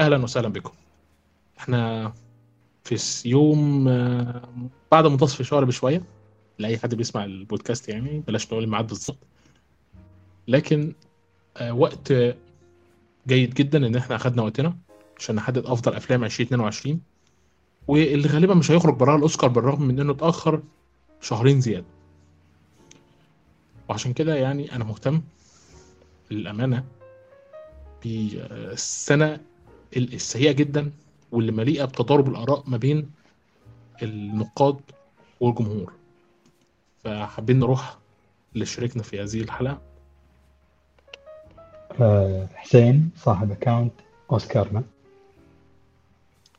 أهلا وسهلا بكم. إحنا في يوم آه، بعد منتصف الشهر بشوية لأي حد بيسمع البودكاست يعني بلاش نقول الميعاد بالظبط. لكن آه، وقت جيد جدا إن إحنا أخدنا وقتنا عشان نحدد أفضل أفلام 2022 واللي غالبا مش هيخرج براها الأوسكار بالرغم من إنه اتأخر شهرين زيادة. وعشان كده يعني أنا مهتم للأمانة بالسنة السيئة جدا واللي مليئة بتضارب الآراء ما بين النقاد والجمهور. فحابين نروح لشريكنا في هذه الحلقة. آه، حسين صاحب اكونت اوسكارنا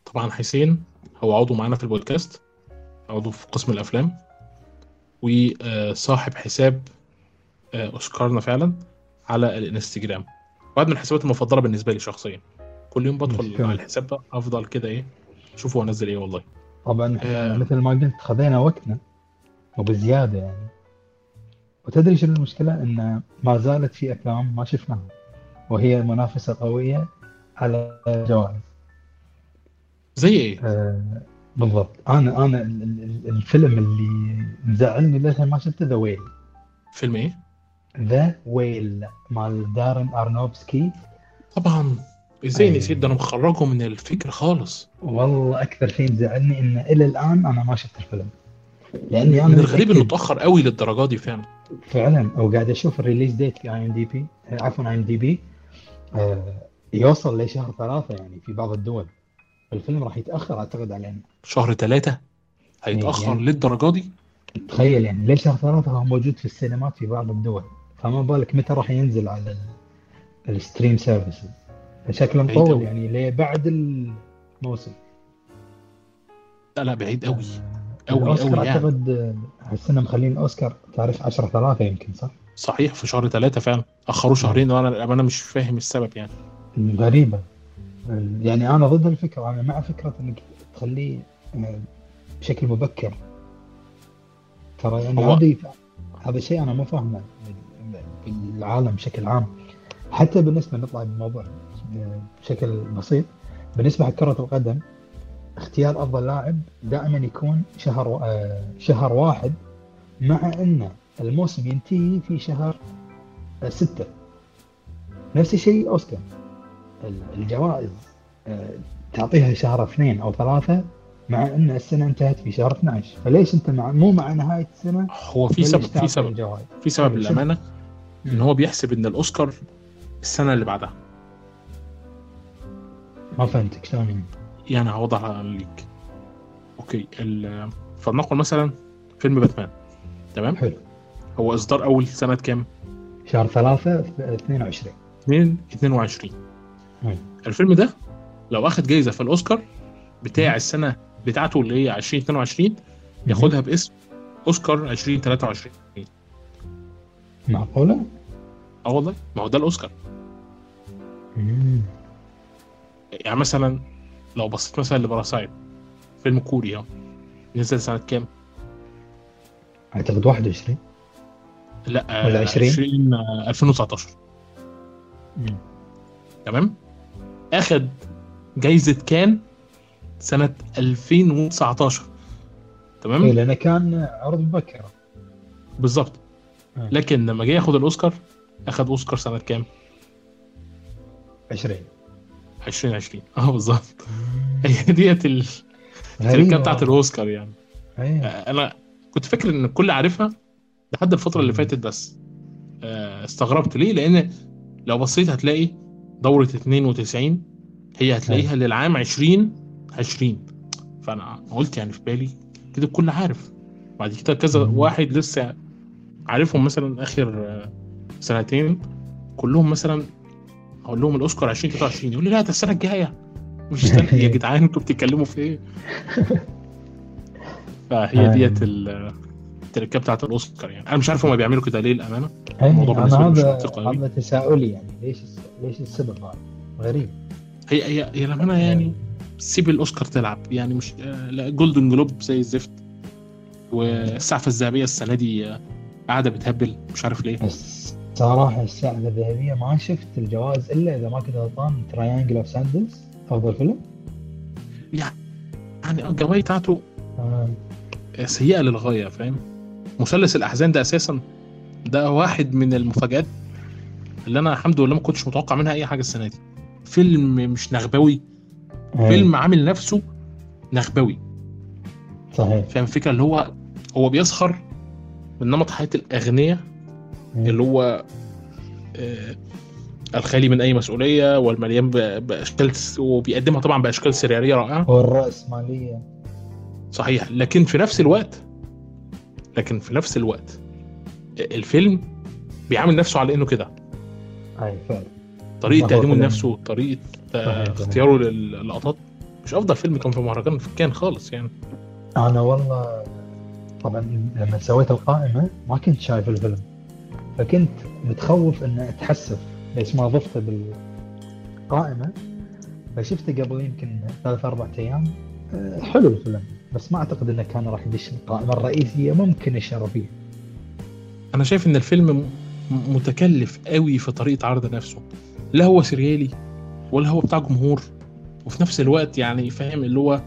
طبعا حسين هو عضو معانا في البودكاست عضو في قسم الأفلام وصاحب حساب آه، أوسكارنا فعلا على الإنستجرام. واحد من الحسابات المفضلة بالنسبة لي شخصيا. كل يوم بدخل. على الحساب ده أفضل كده إيه شوف هو نزل إيه والله. طبعا آه. مثل ما قلت خذينا وقتنا وبزيادة يعني. وتدري شنو المشكلة؟ إن ما زالت في أفلام ما شفناها وهي منافسه قويه على جوائز. زي إيه؟ آه، بالضبط. أنا أنا ال- ال- الفيلم اللي مزعلني لسه ما شفته The Whale فيلم إيه؟ The Whale مال Darren Aronofsky طبعا. إزاي أيوة. نسيت ده أنا مخرجه من الفكر خالص. والله أكثر شيء مزعلني إن إلى الآن أنا ما شفت الفيلم. لأني أنا من الغريب إنه اتاخر قوي للدرجة دي فعلا. فعلا. وقاعد أشوف ال release date في اي ام دي بي عفوا اي ام دي بي يوصل لشهر ثلاثة يعني في بعض الدول. الفيلم راح يتأخر أعتقد علينا شهر ثلاثة؟ هيتأخر يعني- للدرجة دي؟ تخيل يعني ليش شهر ثلاثة هو موجود في السينمات في بعض الدول؟ فما بالك متى راح ينزل على ال stream services شكله مطول. يعني لبعد الموسم. لا لا بعيد قوي الاوسكار أوي يعني. أعتقد هالسنه مخلين الأوسكار تعرف 10 3 يمكن صح؟ صحيح في شهر ثلاثة فعلا. اخروا شهرين وأنا للامانه مش فاهم السبب يعني. غريبة. يعني أنا ضد الفكرة أنا مع فكرة إنك تخليه آه، بشكل مبكر. ترى يعني هو- هذا شيء أنا ما فاهمه بالعالم بشكل عام. حتى بالنسبة نطلع بالموضوع آه، بشكل بسيط. بالنسبة حق كرة القدم اختيار أفضل لاعب دائما يكون شهر آه، شهر واحد مع أن الموسم ينتهي في شهر ستة. نفس الشيء أوسكار. الجوائز آه، تعطيها شهر اثنين أو ثلاثة مع أن السنة انتهت في شهر 12 فليش أنت مع مو مع نهاية السنة؟ هو في سبب في سبب في سبب أيوة، للأمانة إن. هو بيحسب إن الأوسكار السنة اللي بعدها. ما فهمتك شلون يعني يعني هوضح ليك أوكي ال- فلنقل مثلا فيلم باتمان. تمام؟ حلو. هو إصدار أول سنة كام شهر ثلاثة في 22 2 22 أيوة. الفيلم ده لو اخد جايزة في الأوسكار بتاع السنة بتاعته اللي هي 2022 ياخدها باسم أوسكار 2023 معقولة؟ آه والله ما هو ده الأوسكار. مم. يعني مثلا لو بصيت مثلا لباراسايت فيلم كوري أهو نزل سنة كام؟ اعتقد 21 لا ولا آه، 20 20 آه، 2019 مم. تمام؟ آخد جايزة كان سنة 2019 إيه تمام؟ لأنه كان عرض مبكر. بالظبط آه. لكن لما جه ياخد الأوسكار أخد أوسكار سنة كام؟ 20 2020 آه بالظبط هي ديت ال- التركه بتاعت. الأوسكار يعني. إيه. آه، أنا كنت فاكر إن الكل عارفها لحد الفترة اللي. فاتت بس. آه، استغربت ليه؟ لأن لو بصيت هتلاقي دورة 92 هي هتلاقيها للعام 2020 فأنا قلت يعني في بالي كده الكل عارف. بعد كده كذا. واحد لسه عارفهم مثلا آخر آه، سنتين كلهم مثلا أقول لهم الأوسكار 2023 يقول لي لا ده السنة الجاية. مش السنة يا جدعان أنتوا بتتكلموا في إيه؟ فهي آه. ديت ال- التركه بتاعت الأوسكار يعني. أنا مش عارف هما بيعملوا كده ليه الامانه إيه، الموضوع أنا بالنسبة لي مش منطقي. هذا تساؤلي يعني ليش ليش السبب؟ هذا غريب. هي هي هي الامانه يعني سيب الأوسكار تلعب. يعني مش آه، لا Golden Globe زي الزفت. والسعفه الذهبية السنة دي آه، قاعدة بتهبل مش عارف ليه. بس صراحة السعفة الذهبية ما شفت الجوائز إلا إذا ما كنت غلطان Triangle of Sadness أفضل فيلم؟ يعني الجوايز بتاعته آه. سيئة للغاية فاهم مثلث الأحزان ده أساسا ده واحد من المفاجآت اللي أنا الحمد لله ما كنتش متوقع منها أي حاجة السنة دي فيلم مش نغبوي آه. فيلم عامل نفسه نغبوي صحيح فاهم الفكرة اللي هو هو بيسخر من نمط حياه الاغنياء. اللي هو آه، الخالي من أي مسؤولية والمليان بأشكال وبيقدمها طبعا بأشكال سريرية رائعة. والرأسمالية صحيح. لكن في نفس الوقت لكن في نفس الوقت الفيلم بيعامل نفسه على إنه كده. أي فعلا. طريقة تقديمه لنفسه طريقه آه،. اختياره للقطات مش أفضل فيلم كان في مهرجان في كان خالص يعني. أنا والله طبعا لما سويت القائمة ما كنت شايف الفيلم. فكنت متخوف إن أتحسف ليش ما ضفته بالقائمة. فشفته قبل يمكن ثلاث أربع أيام أه، حلو الفيلم بس ما أعتقد إنه كان راح يدش القائمة الرئيسية ممكن الشرفية أنا شايف إن الفيلم متكلف قوي في طريقة عرض نفسه. لا هو سريالي ولا هو بتاع جمهور. وفي نفس الوقت يعني فاهم اللي هو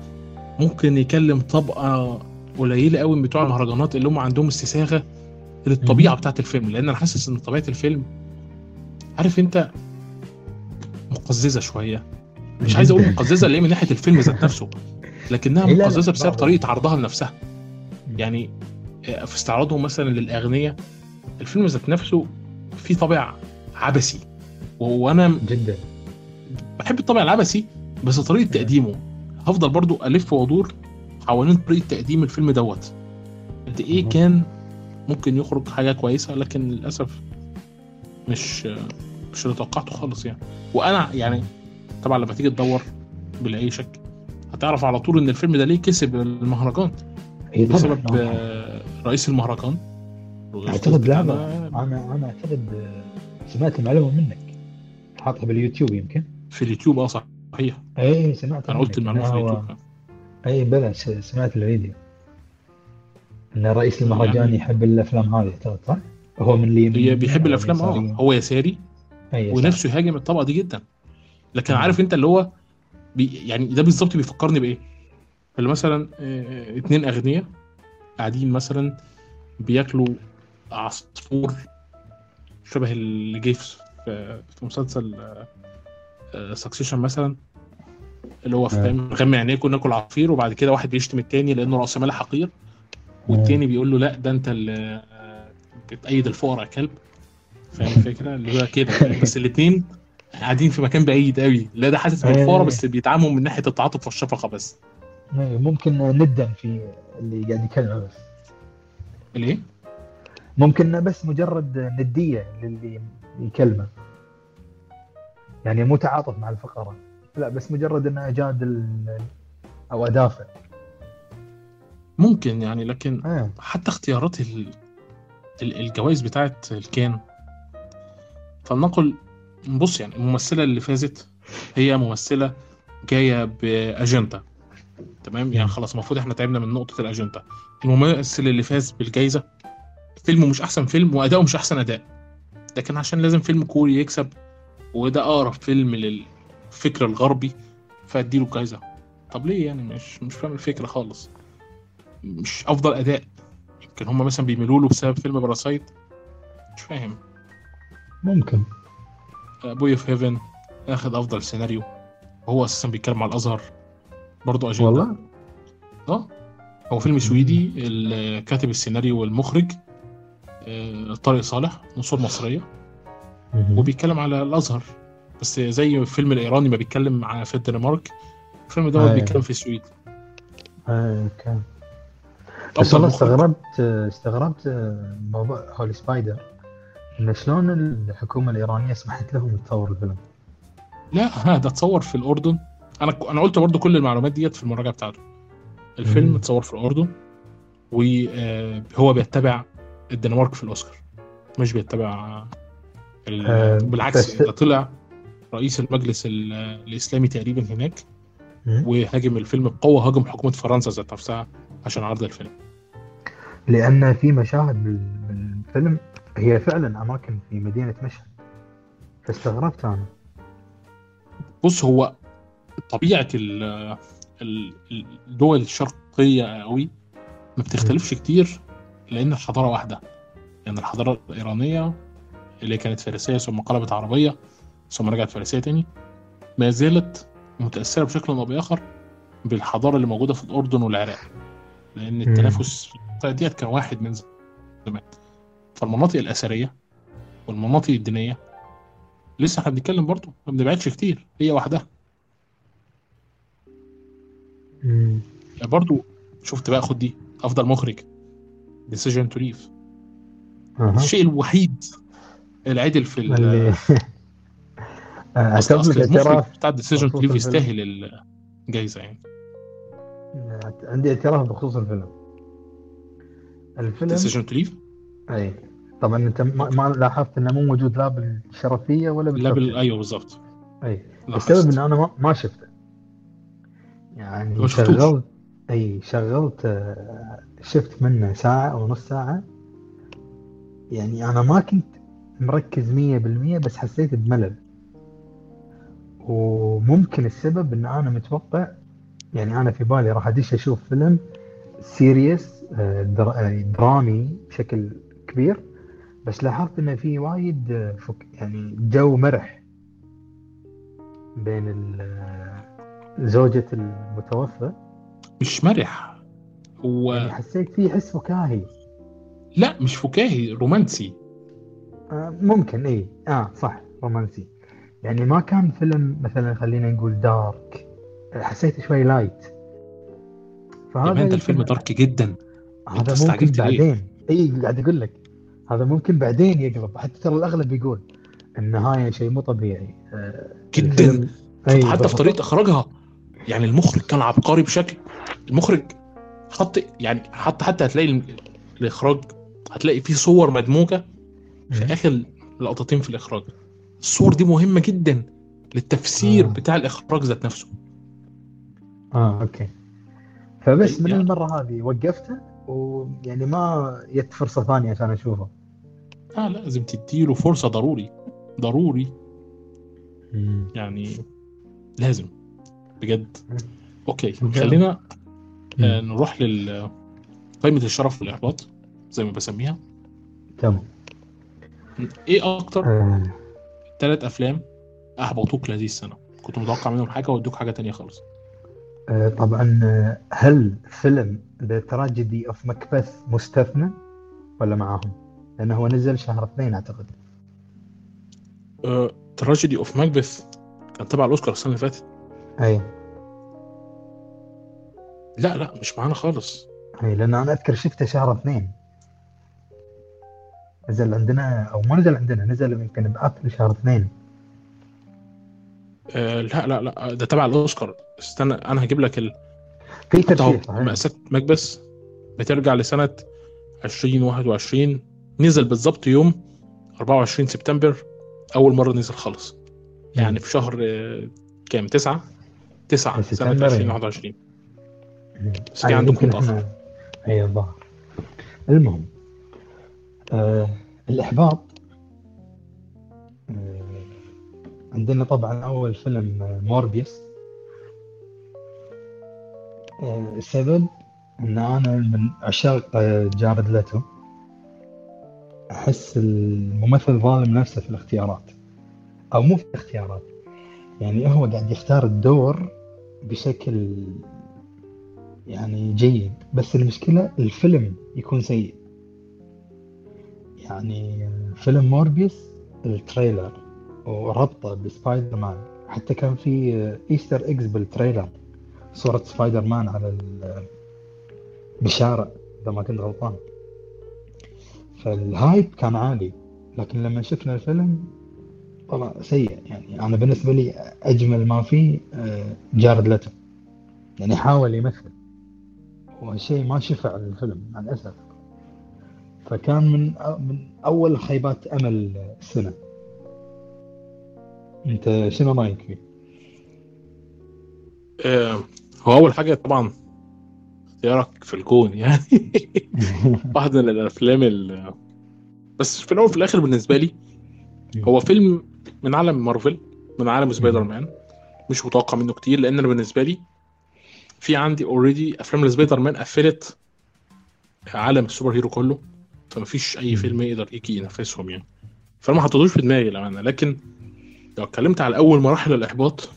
ممكن يكلم طبقة قليلة قوي من بتوع المهرجانات اللي هم عندهم استساغة. للطبيعة. بتاعت الفيلم لأن أنا حاسس إن طبيعة الفيلم عارف أنت مقززة شوية. مش عايز أقول. مقززة اللي هي من ناحية الفيلم ذات نفسه. لكنها مقززة بسبب طريقة عرضها لنفسها. يعني آه، في استعراضهم مثلا للاغنياء الفيلم ذات نفسه فيه طابع عبثي. وأنا جدا. بحب الطابع العبثي بس طريقة تقديمه. هفضل برضو ألف وأدور حوالين طريقة تقديم الفيلم دوت. قد إيه. كان ممكن يخرج حاجة كويسة لكن للأسف مش مش اللي توقعته خالص يعني. وأنا يعني طبعا لما تيجي تدور بلا اي شك هتعرف على طول إن الفيلم ده ليه كسب المهرجان. هي بسبب آه، رئيس المهرجان. أعتقد لا أنا أنا أعتقد آه، سمعت المعلومة منك. حاطها باليوتيوب يمكن. في اليوتيوب آه صحيح. اي سمعت أنا قلت المعلومة في اليوتيوب. اي بلى سمعت الفيديو. إن رئيس المهرجان يعني- يحب الأفلام هذه اعتقد صح؟ هو من هي بيحب أو الأفلام آه؟ هو يساري. ونفسه يهاجم الطبقة دي جدا لكن مم. عارف أنت اللي هو بي يعني ده بالظبط بيفكرني بإيه اللي مثلا آه، اتنين أغنياء قاعدين مثلا بياكلوا عصفور شبه اللي جه في مسلسل Succession مثلا اللي هو فاهم غمي عينيكم ناكل عصافير وبعد كده واحد بيشتم التاني لأنه راس مال حقير والتاني بيقول له لا ده انت اللي آه، بتأيد الفقراء يا كلب. فاهم الفكرة؟ اللي هو كده. بس الاثنين قاعدين في مكان بعيد قوي. لا ده حاسس بالفقراء بس بيتعاملوا من ناحية التعاطف والشفقة بس. ممكن ندم في اللي قاعد يكلمه بس. الايه؟ ممكن بس مجرد ندية للي يكلمه. يعني مو تعاطف مع الفقراء. لا بس مجرد إنه اجادل أو أدافع. ممكن يعني لكن آه. حتى اختيارات ال... ال- الجوائز بتاعت الكان. فلنقل بص يعني الممثلة اللي فازت هي ممثلة جاية باجنده تمام؟ يعني. خلاص المفروض إحنا تعبنا من نقطة الاجنده الممثل اللي فاز بالجائزه فيلمه مش أحسن فيلم وأداؤه مش أحسن أداء. لكن عشان لازم فيلم كوري يكسب وده أقرب فيلم للفكر الغربي فأديله الجائزه طب ليه يعني؟ مش مش فاهم الفكرة خالص. مش أفضل أداء. يمكن هم مثلا بيميلوا له بسبب فيلم Parasite مش فاهم. ممكن. Boy of Heaven أخذ أفضل سيناريو. وهو أساسا بيتكلم على الأزهر. برضه اجنده والله؟ آه. هو فيلم سويدي. كاتب السيناريو والمخرج آه، طارق صالح أصوله مصرية. وبيتكلم على الأزهر. بس زي الفيلم الإيراني ما بيتكلم في الدنمارك الفيلم دوت أيوة. بيتكلم في السويد. آه، okay بس والله. استغربت استغربت آه، موضوع Holy Spider ان شلون الحكومة الإيرانية سمحت لهم تصور الفيلم لا ده اتصور في الأردن أنا أنا قلت برضو كل المعلومات ديت في المراجعة بتاعته الفيلم مم. اتصور في الأردن وهو بيتبع الدنمارك في الأوسكار مش بيتبع ال- آه، بالعكس ده طلع رئيس المجلس ال- الإسلامي تقريبا هناك مم. وهاجم الفيلم بقوة هاجم حكومة فرنسا ذات نفسها عشان عرض الفيلم لأن في مشاهد بال- بالفيلم هي فعلا أماكن في مدينة مشهد. فاستغربت أنا. بص هو ال- الدول الشرقية قوي ما بتختلفش كتير لأن الحضارة واحدة. يعني الحضارة الإيرانية اللي كانت فارسية ثم قلبت عربية ثم رجعت فارسية تاني ما زالت متأثرة بشكل أو بآخر بالحضارة اللي موجودة في الأردن والعراق. لأن التنافس في المنطقة ديت كان واحد من زمان فالمناطق الأثرية والمناطق الدينية لسه إحنا بنتكلم برضه ما بنبعدش كتير هي وحدها مم. برضه شفت بقى خد دي أفضل مخرج Decision to Leave. الشيء الوحيد العدل في ال- اللي أصل المخرج بتاع Decision to Leave. يستاهل الجايزة يعني عندي اعتراف بخصوص الفيلم. الفيلم Decision to Leave أي. طبعا أنت ما, ما لاحظت إنه مو موجود لا بالشرفية ولا لا بال... أيوه بالظبط أي. السبب إن أنا ما, شفته. يعني. شغلت أي شغلت آه، شفت منه ساعة أو نص ساعة. يعني أنا ما كنت مركز مية بالمية بس حسيت بملل. وممكن السبب إن أنا متوقع يعني أنا في بالي راح أدش أشوف فيلم serious درامي بشكل كبير بس لاحظت إنه في وايد آه، فك يعني جو مرح بين ال- آه، زوجة المتوفى. مش مرح هو يعني حسيت فيه حس فكاهي. لا مش فكاهي رومانسي. آه، ممكن إي. آه صح رومانسي. يعني ما كان فيلم مثلا خلينا نقول dark. حسيت شوي light ده يمكن- الفيلم dark جدا. هذا ممكن؟ بعدين. اي قاعد أقول لك. هذا ممكن بعدين يقلب. حتى ترى الأغلب يقول النهايه شيء مو طبيعي. آه، جدا. اي حتى في. طريقة إخراجها. يعني المخرج كان عبقري بشكل. المخرج حط يعني حتى حتى هتلاقي ال- الإخراج هتلاقي فيه صور مدموجة في. آخر لقطتين في الإخراج. الصور دي مهمة جدا للتفسير آه. بتاع الإخراج ذات نفسه. آه okay. فبس من يعني- المرة هذه وقفته ويعني ما جت فرصة ثانية عشان أشوفه. آه لازم تديله فرصة ضروري. ضروري. يعني لازم. بجد. مم. okay. خلينا آه مم. نروح لل قائمة الشرف والاحباط زي ما بسميها. تمام. إيه أكتر آه. ثلاث أفلام أحبطوك لهذه السنة؟ كنت متوقع منهم حاجة وأدوك حاجة تانية خالص. آه، طبعا آه، هل فيلم The Tragedy of Macbeth مستثنى ولا معاهم؟ لأنه هو نزل شهر اثنين أعتقد. Tragedy of Macbeth كان تبع الأوسكار السنة اللي فاتت. أي. لا لا مش معانا خالص. أي لأن أنا أذكر شفته شهر اثنين. نزل عندنا أو ما نزل عندنا نزل يمكن بابل شهر اثنين. آه لا لا لا ده تبع الأوسكار. استنى أنا هجيب لك ال... في ترشيح مأساة ماكبث بترجع لسنة 2021 نزل بالظبط يوم 24 سبتمبر أول مرة نزل خالص. يعني في شهر آه، كام؟ 9 9 سنة سبتمبر، يعني. 2021 بس يعني عندكم إحنا اي الظاهر. المهم آه الإحباط عندنا طبعا أول فيلم موربيوس. آه السبب إن أنا من عشاق آه، جارد ليتو. أحس الممثل ظالم نفسه في الاختيارات أو مو في الاختيارات يعني هو قاعد يختار الدور بشكل يعني جيد بس المشكلة الفيلم يكون سيء. يعني فيلم موربيوس ال trailer. وربطة بسبايدر مان حتى كان في Easter eggs بال trailer. صورة سبايدر مان على ال- بالشارع إذا ما كنت غلطان. فال hype كان عالي. لكن لما شفنا الفيلم طلع سيء. يعني أنا بالنسبة لي أجمل ما فيه آه، جارد ليتو يعني حاول يمثل. وشيء ما شفع الفيلم مع الأسف. فكان من من أول خيبات أمل السنة. انت شنو رأيك فيه؟ آه، هو أول حاجة طبعا اختيارك في الكون يعني واحدة من الأفلام ال بس في الأول وفي الآخر بالنسبة لي هو فيلم من عالم مارفل من عالم سبايدر مان مش متوقع منه كتير لأن أنا بالنسبة لي في عندي already أفلام السبايدر مان قفلت عالم ال superhero كله فمفيش أي. فيلم يقدر يجي ينافسهم يعني فانا ما حطيتوش في دماغي للأمانة لكن لو اتكلمت على أول مراحل الإحباط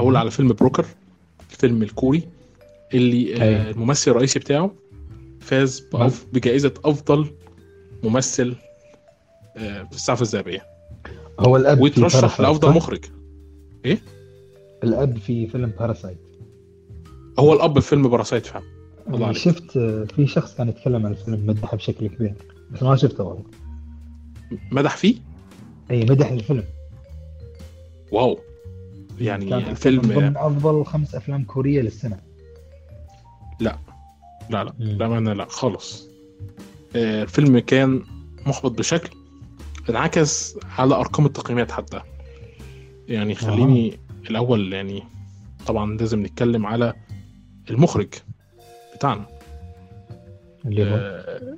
أقول على فيلم بروكر الفيلم الكوري اللي آه، أيوة. الممثل الرئيسي بتاعه فاز بجائزة أفضل ممثل آه، في السعفه الذهبية. هو الأب باراسايت، لأفضل صح؟ مخرج. الأب في فيلم باراسايت هو الأب في فيلم باراسايت فعلا. الله عليك. شفت آه، في شخص كان يتكلم عن الفيلم مدحه بشكل كبير بس ما شفته والله. مدح فيه؟ اي مدح الفيلم. واو. يعني كان من الفيلم ضمن أفضل خمس أفلام كورية للسنة. لا. لا مم. للأمانة لا خالص. آه، الفيلم كان محبط بشكل انعكس على أرقام التقييمات حتى. يعني خليني الأول يعني طبعا لازم نتكلم على المخرج بتاعنا. اللي هو؟ آه،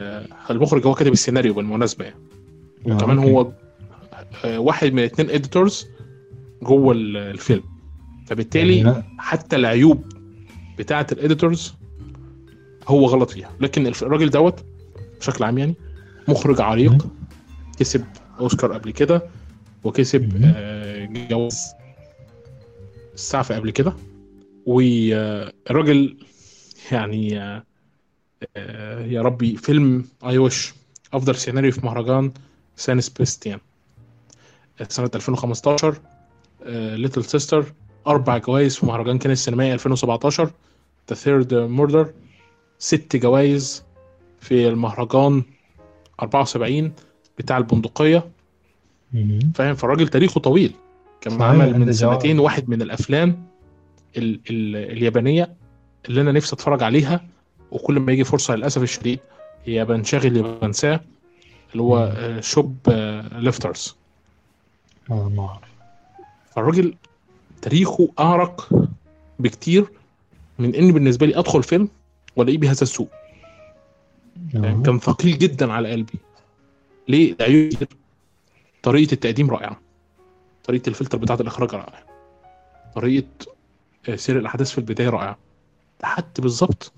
آه، المخرج هو كاتب السيناريو بالمناسبة يعني. آه، وكمان okay. هو واحد من اتنين editors جوه ال- الفيلم فبالتالي يعني حتى العيوب بتاعه ال editors هو غلط فيها لكن الراجل دوت بشكل عام يعني مخرج عريق. كسب أوسكار قبل كده وكسب. آه، جوائز السعف قبل كده والراجل يعني آه، آه، يا ربي فيلم I Wish أفضل سيناريو في مهرجان سان سباستيان سنة 2015 Little Sister أربع جوائز في مهرجان كان السينمائي 2017 The Third Murder ست جوائز في المهرجان 74 بتاع البندقية. فاهم؟ فالراجل تاريخه طويل. كان عمل من. سنتين واحد من الأفلام ال ال اليابانية اللي أنا نفسي أتفرج عليها وكل ما يجي فرصة للأسف الشديد يا بنشغل يا بنساه اللي هو. آه، شوب ليفترز. آه ما أعرف. فالراجل تاريخه أعرق بكتير من إن بالنسبة لي أدخل فيلم وألاقيه بهذا السوء يعني آه. كان ثقيل جدا على قلبي. ليه؟ عيوب طريقة التقديم رائعة. طريقة الفلتر بتاعة الإخراج رائعة. طريقة آه، سير الأحداث في البداية رائعة. لحد بالظبط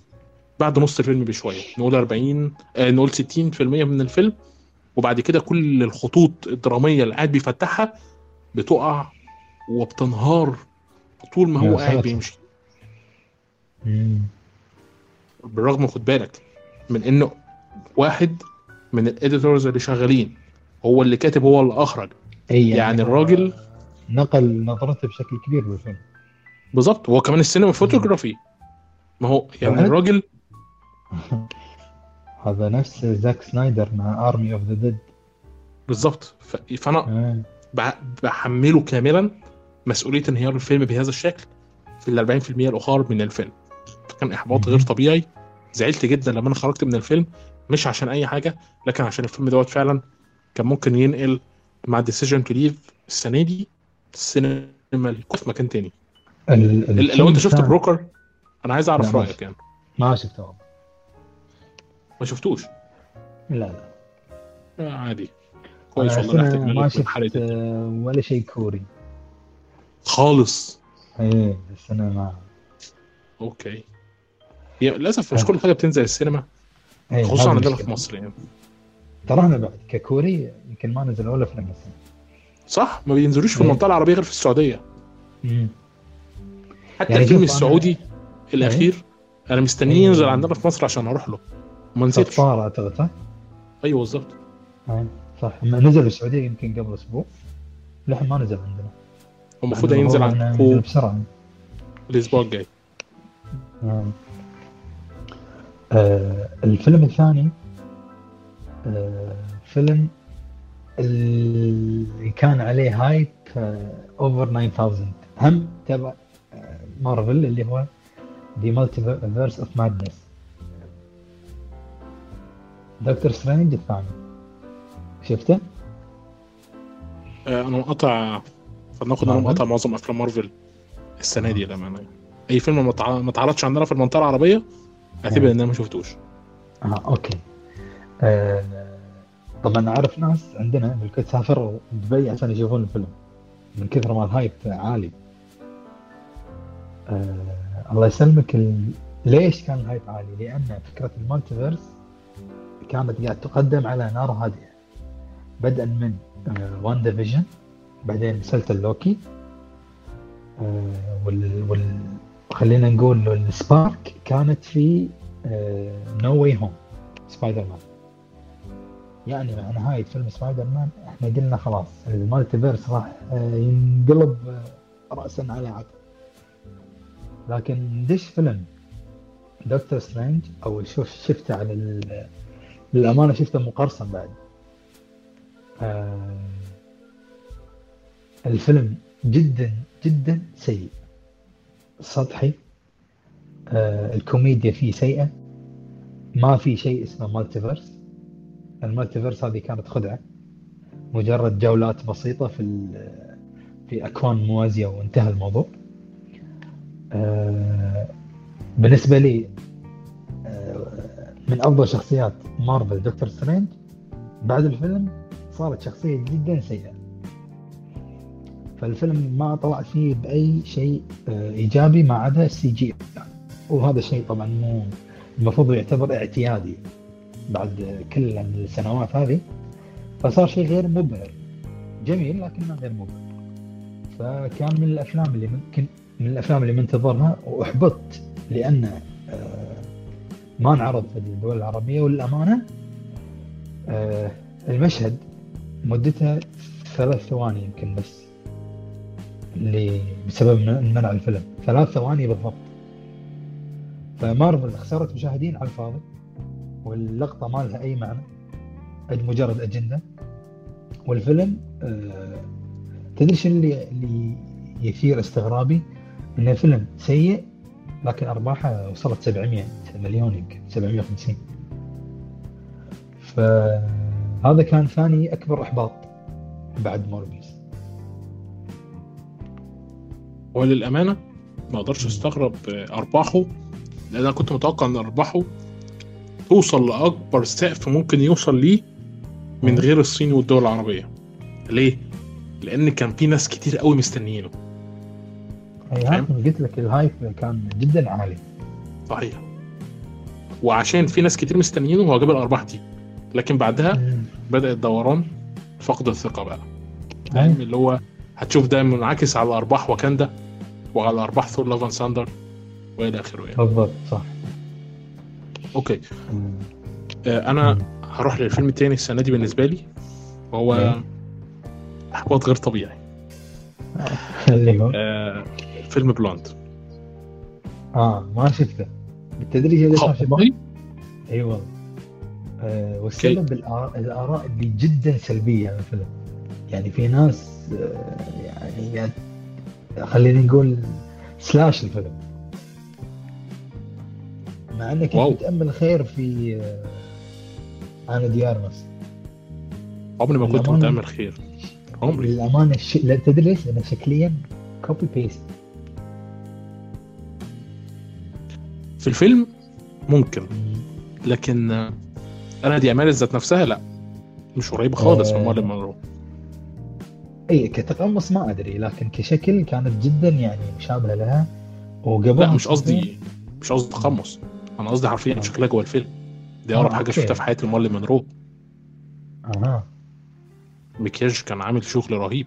بعد نص الفيلم بشوية. نقول 40 آه نقول 60% من الفيلم وبعد كده كل الخطوط الدرامية اللي قاعد بيفتحها بتقع وبتنهار طول ما هو قاعد. بيمشي. بالرغم خد بالك من انه واحد من ال editors اللي شغالين هو اللي كاتب هو اللي أخرج. اي يعني؟ هو الراجل نقل نظرته بشكل كبير بالفيلم بالظبط. هو كمان ال cinematography. ما هو يعني؟ الراجل هذا نفس زاك سنايدر مع Army of the Dead بالظبط. ف- فأنا بع- بحمله كاملا مسؤولية انهيار الفيلم بهذا الشكل في ال 40% الأخر من الفيلم. فكان إحباط غير. طبيعي. زعلت جدا لما أنا خرجت من الفيلم. مش عشان أي حاجة لكن عشان الفيلم دوت فعلا كان ممكن ينقل مع Decision to Leave السنة دي السينما في مكان تاني. ال- لو أنت شفت بروك Broker أنا عايز أعرف رأيك. يعني. ما شفته. ما شفتوش؟ لا لا. آه، عادي. كويس والله نحتاج ما شفت ولا شيء كوري. خالص؟ إيه السنة ما. أوكي. هي للأسف مش. كل حاجة بتنزل السينما إيه، خصوصا عندنا. في مصر يعني. ترى بعد ككوري يمكن ما نزل ولا فيلم السنة صح ما بينزلوش في إيه. المنطقة العربية غير في السعودية. مم. حتى يعني الفيلم شوف أنا- السعودي الأخير أنا مستنيه إيه. ينزل عندنا في مصر عشان أروح له. ما نزلش صفار أعتقد صح؟ أيوه بالظبط آه، صح. لما نزل السعودية يمكن قبل أسبوع لحين ما نزل عندنا. المفروض عندنا ينزل عندكم ينزل بسرعة. الأسبوع الجاي. آه. آه الفيلم الثاني آه فيلم اللي كان عليه hype over 9000 هم تبع آه، مارفل اللي هو the Multiverse of Madness Doctor Strange الثاني شفته؟ آه، أنا مقطع فلناخد أنا؟ مقطع معظم أفلام مارفل السنة دي للامانه أي فيلم ما تع- ما اتعرضش عندنا في المنطقة العربية أعتبر. ان أنا ما شفتوش آه okay آه طبعا اعرف ناس عندنا بالكويت سافروا دبي عشان يشوفون الفيلم من كثر ما ال hype عالي آه الله يسلمك ال... ليش كان ال hype عالي؟ لأن فكرة ال multiverse كانت قاعد تقدم على نار هادئه بدءا من WandaVision بعدين مسلسل لوكي آه وال... وال... خلينا نقول ال spark كانت في No Way Home سبايدر مان. يعني مع نهاية فيلم سبايدر مان إحنا قلنا خلاص ال multiverse راح آه، ينقلب آه، رأسا على عقب. لكن دش فيلم Doctor Strange أو شوف شفته على للأمانة شفته مقرصن بعد. آه الفيلم جدا جدا سيء. سطحي. آه الكوميديا فيه سيئة. ما في شيء اسمه multiverse ال multiverse هذه كانت خدعة. مجرد جولات بسيطة في في أكوان موازية وانتهى الموضوع. آه، بالنسبة لي من أفضل شخصيات مارفل Doctor Strange. بعد الفيلم صارت شخصية جدا سيئة. فالفيلم ما طلع فيه بأي شيء آه، إيجابي ما عدا ال CG. وهذا الشيء طبعا مو المفروض يعتبر اعتيادي بعد كل السنوات هذه. فصار شيء غير مبهر. جميل لكنه غير مبهر. فكان من الأفلام اللي ممكن من الأفلام اللي منتظرها وأحبطت لأن ما انعرض في الدول العربية والأمانة آه، المشهد مدته ثلاث ثواني يمكن بس اللي بسبب من- منع الفيلم. ثلاث ثواني بالضبط. فمارفل خسرت مشاهدين على الفاضي واللقطة ما لها أي معنى مجرد أجندة. والفيلم آه، تدري شنو اللي اللي يثير استغرابي؟ إنه فيلم سيء لكن أرباحه وصلت 700 مليون يمكن 750 فهذا كان ثاني أكبر إحباط بعد موربيس. وللأمانة ما أقدرش أستغرب أرباحه لأن أنا كنت متوقع إن أرباحه توصل لأكبر سقف ممكن يوصل ليه من غير الصين والدول العربية. ليه؟ لأن كان في ناس كتير قوي مستنيينه. هذا قلت لك الهايب كان جدا عالي صحيح. وعشان في ناس كتير مستنيينه هو جاب الارباح دي. لكن بعدها بدا الدوران فقد الثقة بقى. فاهم؟ اللي هو هتشوف ده منعكس على ارباح واكاندا وعلى أرباح Thor Love Thunder وإلى آخره يعني. بالضبط صح. okay. آه، أنا هروح للفيلم التاني السنة دي بالنسبة لي وهو إيه. أحباط غير طبيعي. آه، فيلم Blonde. آه ما شفته. ما شفته؟ والله إي والله. آه والسبب الآراء اللي جدا سلبية عن الفيلم. يعني في ناس آه يعني خلينا نقول سلاش الفيلم. مع إنك. متامل خير في آه آنا دي أرماس عمري ما كنت متأمل خير. عمري. للامانه الش... لا تدري ليش؟ لأنه شكليا copy paste في الفيلم ممكن لكن آه، آنا دي أرماس ذات نفسها لا مش قريبة خالص من آه. مارلين مونرو اي كتقمص ما أدري لكن كشكل كانت جدا يعني مشابهة لها. وقبلها لا مش قصدي مش قصدي تقمص. أنا قصدي حرفيا آه. شكلها جوه الفيلم. دي آه، أقرب حاجة. شفتها في حياتي مارلين مونرو أها. مكياج كان عامل شغل رهيب.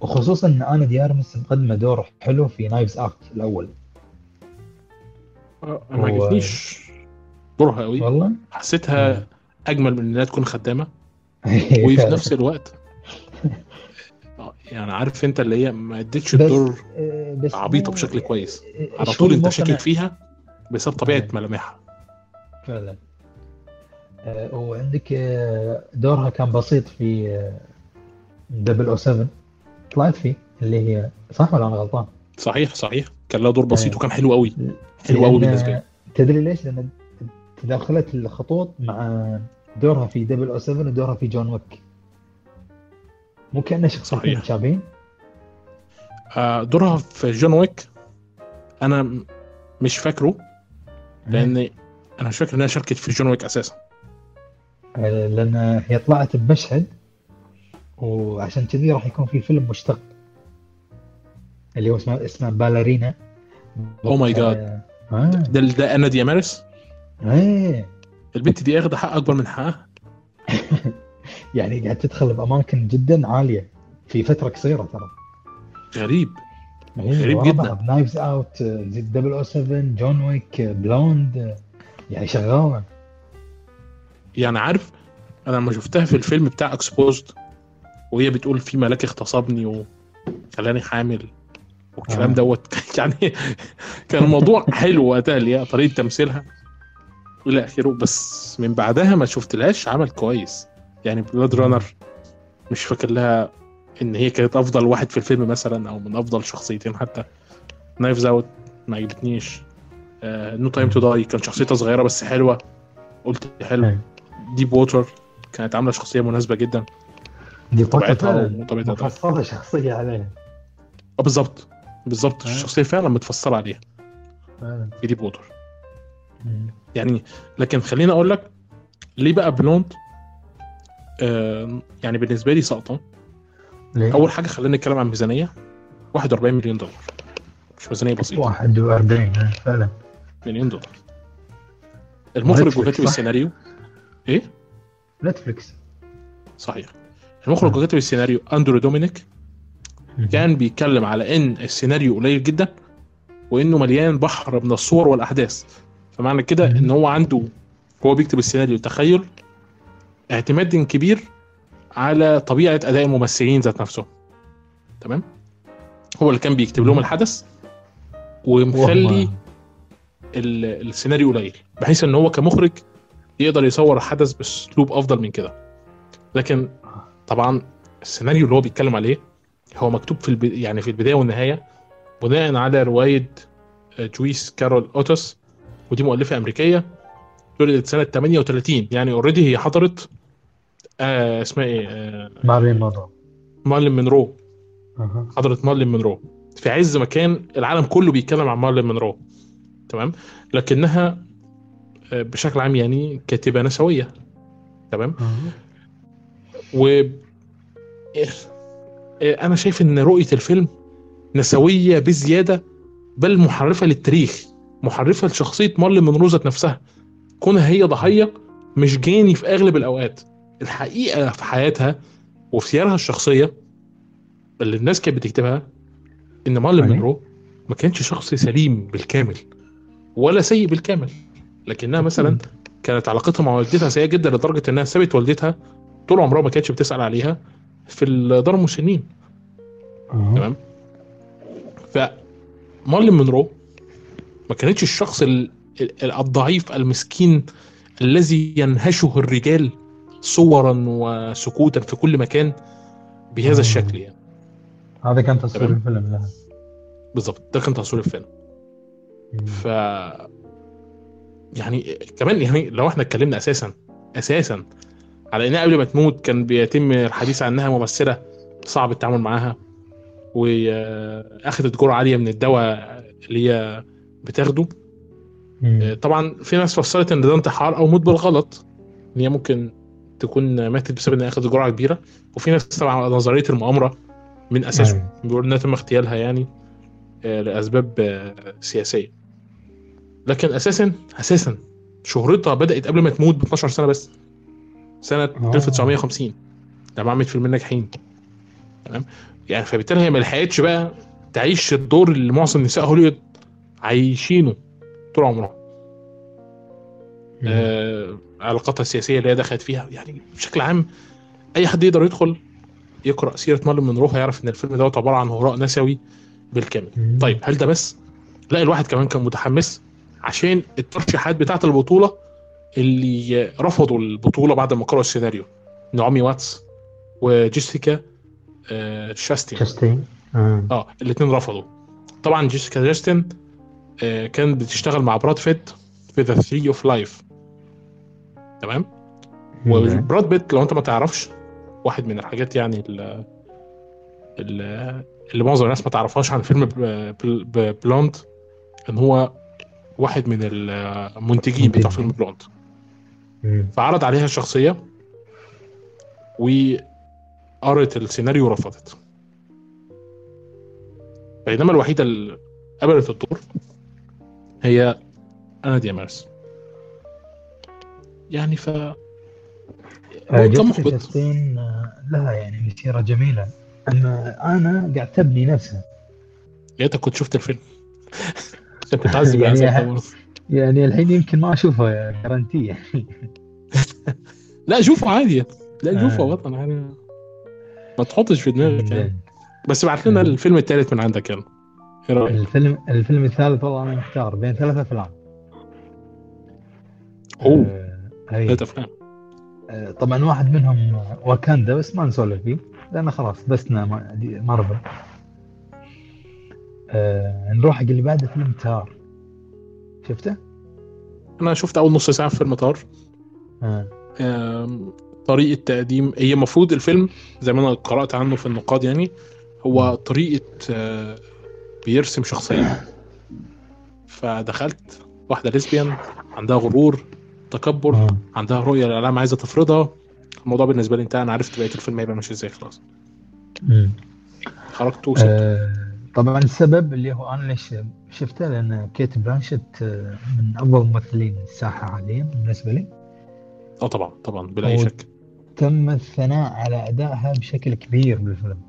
وخصوصا إن آنا دي أرماس مقدمه دور حلو في Knives Out الأول. آه، ما هو- عجبنيش دورها قوي. والله؟ حسيتها أجمل من إنها تكون خدامة. وفي نفس الوقت آه، يعني عارف أنت اللي هي ما ادتش الدور آه، بس عبيطة بشكل كويس. آه، على شوي طول أنت شاكك فيها بسبب طبيعة آه. ملامحها. فعلا. آه، وعندك آه، دورها كان بسيط في دبل أو 7 طلعت فيه اللي هي صح ولا أنا غلطان؟ صحيح صحيح. كان لها دور بسيط آه. وكان حلو قوي. حلو قوي لأن- بالنسبة لي تدري ليش؟ لأن تداخلت الخطوط مع دورها في double O 7 ودورها في John Wick مو كأنه شخصيتين صحيح. متشابهين آه، دورها في John Wick أنا مش فاكره لأن أنا مش فاكر إنها شاركت في John Wick أساسا آه، لأن هي طلعت بمشهد وعشان كذي راح يكون في فيلم مشتق اللي هو اسمه اسمه Ballerina Oh my God. آه. ده ده آنا دي أرماس إيه. البنت دي اخده حق أكبر من حقها؟ يعني قاعد تدخل بأماكن جدا عالية في فترة قصيرة ترى. غريب. إيه، غريب جدا. Knives Out زد 007 John Wick Blonde يعني شغالة. يعني عارف أنا لما شفتها في الفيلم بتاع Exposed وهي بتقول في ملاك اغتصبني وخلاني حامل. والكلام آه. دوت. يعني كان الموضوع حلو وقتها اللي هي طريقة تمثيلها إلى آخره بس من بعدها ما شفتلهاش عمل كويس. يعني Blade Runner مش فاكر لها إن هي كانت أفضل واحد في الفيلم مثلا أو من أفضل شخصيتين حتى. Knives Out ما عجبتنيش. No Time to Die كان شخصيتها صغيرة بس حلوة. قلت حلو. Deep Water كانت عاملة شخصية مناسبة جدا. دي طبيعتها وطبيعتها. شخصية عليها. آه بالظبط. بالظبط آه. الشخصية فعلا متفصلة عليها. فعلا. Water مم. يعني لكن خليني أقول لك ليه بقى Blonde آه يعني بالنسبة لي سقطة؟ ليه؟ أول حاجة خلينا نتكلم عن ميزانية. 41 مليون دولار. مش ميزانية بسيطة. 41 آه، فعلا. مليون دولار. المخرج وكاتب؟ السيناريو. إيه؟ نتفليكس صحيح. المخرج وكاتب السيناريو أندرو دومينيك. كان بيتكلم على إن السيناريو قليل جدا وإنه مليان بحر من الصور والأحداث. فمعنى كده. إن هو عنده هو بيكتب السيناريو تخيل اعتماد كبير على طبيعة أداء الممثلين ذات نفسهم. تمام؟ هو اللي كان بيكتب لهم. الحدث ومخلي ال- السيناريو قليل بحيث إن هو كمخرج يقدر يصور الحدث بأسلوب أفضل من كده. لكن طبعا السيناريو اللي هو بيتكلم عليه هو مكتوب في الب... يعني في البداية والنهاية بناء على رواية آه، جويس كارول أوتوس ودي مؤلفة أمريكية ولدت سنة 38 يعني already هي حضرت آه اسمها إيه آه مارلين مونرو. مارلين منرو أها. حضرت مارلين منرو في عز ما كان العالم كله بيتكلم عن مارلين منرو تمام؟ لكنها آه، بشكل عام يعني كاتبة نسوية. تمام؟ أها. و أنا شايف إن رؤية الفيلم نسوية بزيادة بل محرفة للتاريخ محرفة لشخصية مارلين مونرو ذات نفسها. كونها هي ضحية مش جاني في أغلب الأوقات. الحقيقة في حياتها وفي سيرها الشخصية اللي الناس كانت بتكتبها إن مارلين أيوة. مونرو ما كانش شخص سليم بالكامل ولا سيء بالكامل. لكنها مثلا كانت علاقتها مع والدتها سيئة جدا لدرجة إنها سابت والدتها طول عمرها ما كانتش بتسأل عليها. في دار المسنين. تمام فمارلين مونرو ما كانتش الشخص ال- ال- الضعيف المسكين الذي ينهشه الرجال صورا وسكوتا في كل مكان بهذا. الشكل يعني هذا كان تصوير. الفيلم لها بالظبط ده كان تصوير الفيلم. ف يعني كمان يعني لو إحنا اتكلمنا أساسا أساسا على إنها قبل ما تموت كان بيتم الحديث عنها ممثله صعب التعامل معاها واخدت جرعة عالية من الدواء اللي هي بتاخده مم. طبعا في ناس فسرت إن ده انتحار أو موت بالغلط إن هي ممكن تكون ماتت بسبب إنها أخذت جرعة كبيرة وفي ناس طبعا نظرية المؤامرة من أساسه. بيقول إنها تم اغتيالها يعني آه، لأسباب آه، سياسية لكن أساسا أساسا شهرتها بدأت قبل ما تموت ب 12 سنة بس سنة آه. 1950 لما عملت فيلمين ناجحين تمام؟ يعني فبالتالي هي ما لحقتش بقى تعيش الدور اللي معظم نساء هوليوود عايشينه طول عمرها. آه، علاقاتها السياسية اللي هي دخلت فيها. يعني بشكل عام أي حد يقدر يدخل يقرأ سيرة مارلين مونرو هيعرف إن الفيلم دوت عبارة عن هراء نسوي بالكامل. مم. طيب هل ده بس؟ لا الواحد كمان كان متحمس عشان الترشيحات بتاعة البطولة اللي رفضوا البطولة بعد ما قرأوا السيناريو نعومي واتس وجيسيكا آه، تشاستين تشاستين آه. آه الاثنين رفضوا طبعا جيسيكا تشاستين آه، كانت بتشتغل مع براد بيت في The Tree of Life تمام. وبراد بيت لو انت ما تعرفش واحد من الحاجات يعني ال- ال- اللي معظم الناس ما تعرفهاش عن فيلم Blonde إن هو واحد من المنتجين بتاع. فيلم Blonde. فعرض عليها الشخصيه وقرت السيناريو ورفضت. بينما الوحيدة اللي قبلت الدور هي آنا دي أرماس يعني ف آه، كان محبط آه، لها يعني مسيرة جميلة. أما أنا قاعد تبني نفسها يا كنت شفت الفيلم. عشان تتعذب يعني يعني الحين يمكن ما أشوفها يا جارانتي يعني. لا شوفه عادي. لا شوفه آه. وطن يعني ما تحطش في دماغك يعني. بس بعت لنا الفيلم الثالث من عندك يلا. إيه رأيك؟ الفيلم الفيلم الثالث والله أنا محتار بين ثلاث أفلام. أوه. آه،. ثلاث أفلام. آه، طبعا واحد منهم واكاندا بس ما نسولف فيه لأنه خلاص بسنا مارفل. آه، نروح حق اللي بعده فيلم تار. شفته؟ أنا شفت أول نص ساعة في فيلم طار آه. آم، طريقة تقديم هي المفروض الفيلم زي ما أنا قرأت عنه في النقاد يعني هو طريقة آه، بيرسم شخصية فدخلت واحدة lesbian عندها غرور تكبر آه. عندها رؤية للعالم عايزة تفرضها الموضوع بالنسبة لي انتهى أنا عرفت بقية الفيلم هيبقى ماشي إزاي خلاص. خرجت وسبت آه، طبعا السبب اللي هو أنا ليش شفته لأن كيت بلانشيت آه، من أفضل ممثلين الساحة حاليا بالنسبة لي. آه طبعا طبعا بلا أي شك. تم الثناء على أدائها بشكل كبير بالفيلم.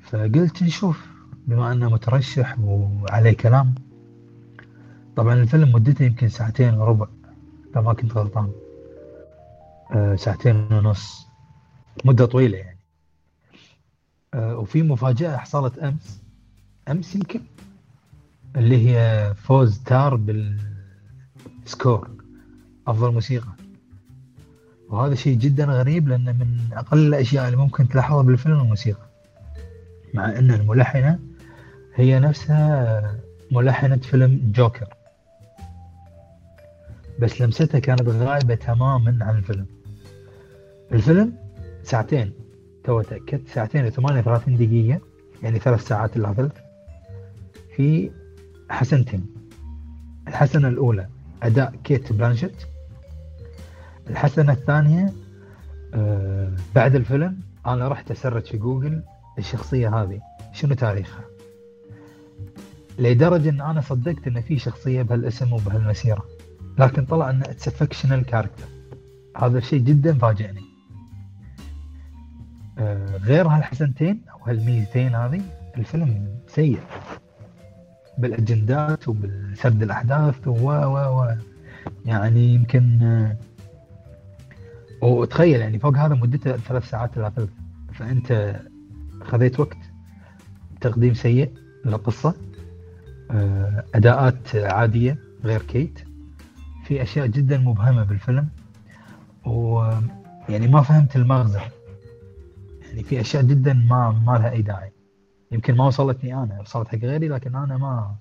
فقلت نشوف بما أنه مترشح وعليه كلام طبعا الفيلم مدته يمكن ساعتين وربع إذا ما كنت غلطان. آه، ساعتين ونص. مدة طويلة يعني. وفي مفاجأة حصلت أمس. أمس يمكن. اللي هي فوز تار بالسكور أفضل موسيقى. وهذا شيء جدا غريب لأنه من أقل الأشياء اللي ممكن تلاحظها بالفيلم الموسيقى. مع أن الملحنة هي نفسها ملحنة فيلم جوكر. بس لمستها كانت غائبة تماما عن الفيلم. الفيلم ساعتين. تو تأكدت ساعتين و38 دقيقة يعني ثلاث ساعات إلا ثلث في حسنتين الحسنة الأولى أداء كيت بلانشيت. الحسنة الثانية آه بعد الفيلم أنا رحت أ search في جوجل الشخصية هذه شنو تاريخها؟ لدرجة أن أنا صدقت أن في شخصية بهالاسم وبهالمسيرة لكن طلع أن it's fictional character هذا الشيء جدا فاجئني. غير هالحسنتين أو هالميزتين هذه الفيلم سيء. بالأجندات وبالسرد الأحداث و و و يعني يمكن آه، وتخيل يعني فوق هذا مدته ثلاث ساعات الا ثلث فأنت خذيت وقت تقديم سيء للقصة آه، أداءات عادية غير كيت. في أشياء جدا مبهمة بالفيلم ويعني ما فهمت المغزى. يعني في أشياء جدا ما ما لها أي داعي. يمكن ما وصلتني أنا وصلت حق غيري لكن أنا ما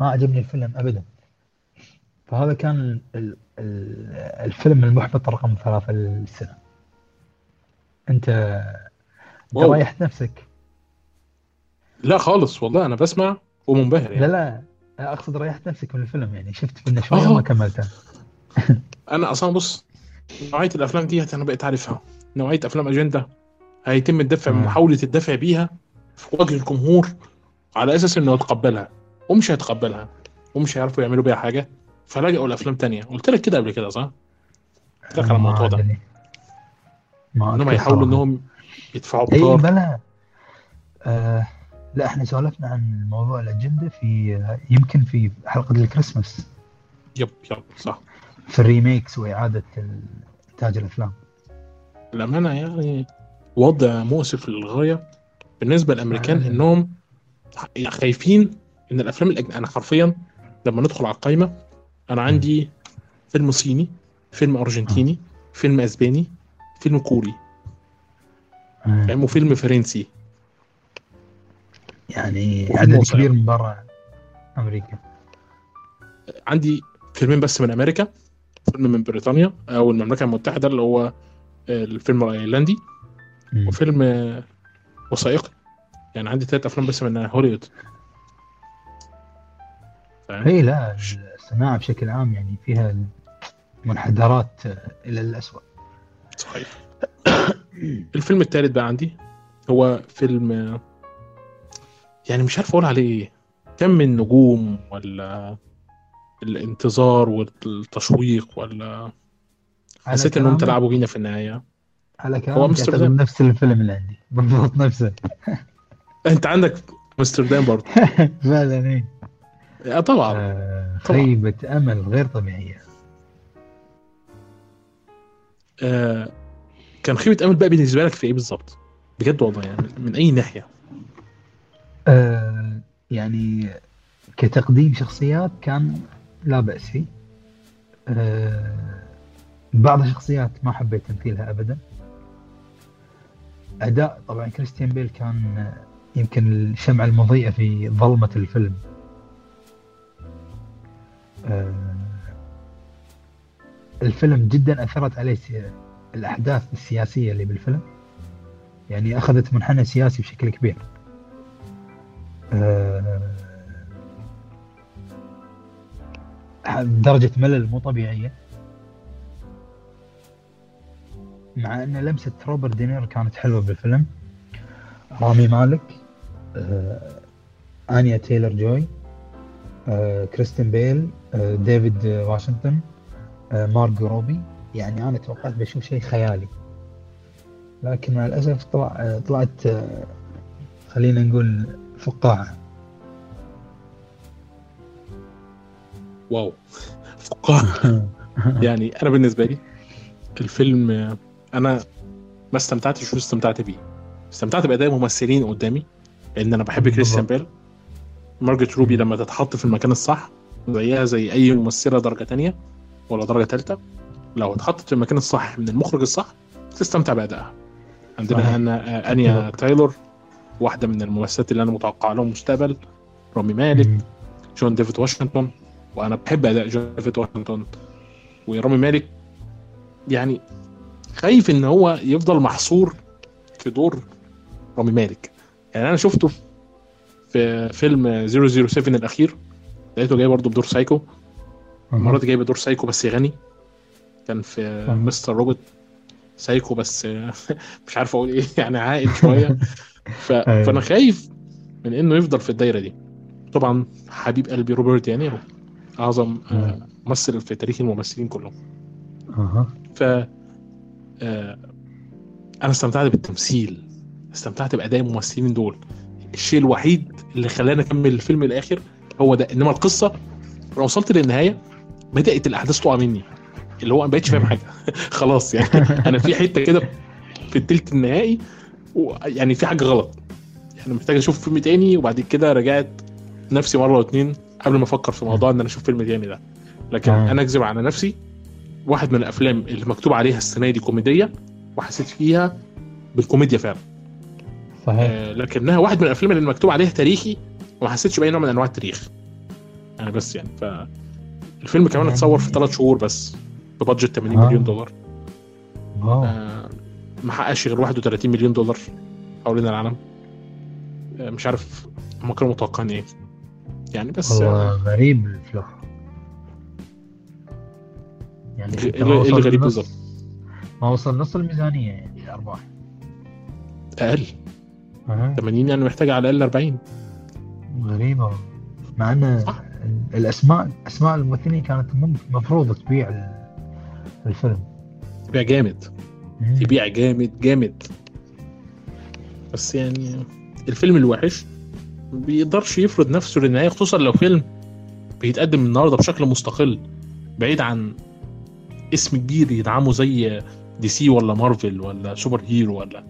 ما عجبني الفيلم ابدا. فهذا كان ال ال ال الفيلم المحبط رقم ثلاثة للسنة انت أنت واو. رايحت نفسك؟ لا خالص والله أنا بسمع ومنبهر لا يعني. لا أقصد ريحت نفسك من الفيلم يعني. شفت منه شوية آه. وما كملته. أنا أصلا بص نوعية الأفلام دي أنا بقيت عارفها. نوعية أفلام أجندة. هيتم الدفع مم. محاولة الدفع بيها في وجه الجمهور على أساس إنه يتقبلها ومش هيتقبلها ومش هيعرفوا يعملوا بيها حاجة. فلجأوا لأفلام تانية. قلت لك كده قبل كده صح؟ قلت لك على الموضوع ده. إنهم هيحاولوا. إنهم يدفعوا اي بطار بلى آه لا إحنا سولفنا عن موضوع الأجندة في يمكن في حلقة الكريسماس yep yep صح. في ال remakes وإعادة إنتاج الأفلام. الامانه يعني وضع مؤسف للغاية بالنسبة للأمريكان آه. إنهم خايفين إن الأفلام الأجنبية أنا حرفيا لما ندخل على القائمه أنا عندي فيلم صيني فيلم أرجنتيني فيلم أسباني فيلم كوري. آه. فاهم؟ وفيلم فرنسي. يعني عدد. كبير من برا أمريكا. عندي فيلمين بس من أمريكا. فيلم من بريطانيا أو المملكة المتحدة اللي هو الفيلم الأيرلندي. مم. وفيلم وثائقي. يعني عندي ثلاث أفلام بس من هوليوود. هي لا الصناعة بشكل عام يعني فيها منحدرات إلى الاسوء صحيح. الفيلم الثالث بقى عندي هو فيلم يعني مش عارف أقول عليه كم من نجوم ولا الانتظار والتشويق ولا حسيت إنهم تلعبوا بينا في النهاية. على هو كلامك امستردام يعتبر نفس الفيلم اللي عندي. بالضبط نفسه. انت عندك امستردام برضه. فعلا إيه. طبعا آه، خيبة أمل غير طبيعية. آه كان خيبه أمل بقى بالنسبة لك في إيه بالظبط؟ بجد والله يعني من أي ناحية؟ آه، يعني كتقديم شخصيات كان لا بأس فيه. آه، بعض الشخصيات ما حبيت تمثيلها أبدا. أداء طبعا كريستيان بيل كان آه، يمكن الشمعة المضيئة في ظلمة الفيلم. آه، الفيلم جدا أثرت عليه الأحداث السياسية اللي بالفيلم. يعني أخذت منحنى سياسي بشكل كبير. آه، درجة ملل مو طبيعية. مع أن لمسة روبرت دينيرو كانت حلوة بالفيلم. رامي مالك آه، آنيا تايلر جوي آه، كريستيان بيل آه، ديفيد واشنطن آه، مارجو روبي. يعني أنا توقعت بشوف شيء خيالي. لكن مع الأسف طلع آه، طلعت آه، خلينا نقول فقاعة. واو. فقاعة. يعني أنا بالنسبة لي الفيلم أنا ما استمتعتش واستمتعت بيه. استمتعت بأداء ممثلين قدامي لأن أنا بحب كريستيان بيل. مارجوت روبي لما تتحط في المكان الصح زيها زي أي ممثلة درجة تانية ولا درجة ثالثه لو اتحطت في المكان الصح من المخرج الصح تستمتع بأدائها. عندنا أنا آه، أنيا تايلور واحدة من الممثلات اللي أنا متوقع لهم مستقبل رامي مالك. جون ديفيد واشنطن وأنا بحب أداء جون ديفيد واشنطن. ورامي مالك يعني خايف إن هو يفضل محصور في دور رامي مالك. يعني أنا شفته في فيلم 007 الأخير. لقيته جاي برضه بدور سايكو. المرة دي جاي بدور سايكو بس غني. كان في مستر روبوت سايكو بس مش عارف أقول إيه يعني عاقل شوية. ف... فأنا أيوه خايف من إنه يفضل في الدايرة دي. طبعا حبيب قلبي روبرت دينيرو أعظم آه، مم. ممثل في تاريخ الممثلين كلهم. أها. ف أنا استمتعت بالتمثيل استمتعت بأداء الممثلين دول. الشيء الوحيد اللي خلاني أكمل الفيلم الآخر هو ده إنما القصة لو وصلت للنهاية بدأت الأحداث تقع مني اللي هو ما بقتش فاهم. حاجة. خلاص يعني. أنا في حتة كده في التلت النهائي يعني في حاجة غلط. يعني محتاج أشوف فيلم تاني وبعد كده رجعت نفسي مرة واتنين قبل ما أفكر في موضوع إن أنا أشوف فيلم تاني ده. لكن آه. أنا أكذب على نفسي واحد من الأفلام اللي مكتوب عليها السنة دي كوميدية وحسيت فيها بالكوميديا فعلا. صحيح. آه لكنها واحد من الأفلام اللي مكتوب عليها تاريخي وما حسيتش بأي نوع من أنواع التاريخ. يعني بس يعني فالفيلم كمان اتصور في يعني ثلاث شهور بس ببادجت 80 مليون آه. دولار. واو. آه ما حققش غير 31 مليون دولار حوالين العالم. آه مش عارف هم كانوا متوقعين إيه. يعني بس والله آه. غريب الفلوس. يعني اللي غريب بالظبط ما وصل نص الميزانية يعني أرباح أقل. أها. 80 يعني محتاج على الأقل 40 غريبة. مع أن صح. الأسماء أسماء الممثلين كانت مم- مفروض تبيع ال- الفيلم. يبيع جامد. مم. يبيع جامد جامد. بس يعني الفيلم الوحش ما بيقدرش يفرض نفسه للنهاية خصوصا لو فيلم بيتقدم النهارده بشكل مستقل بعيد عن اسم كبير يدعمه زي دي سي ولا مارفل ولا super hero ولا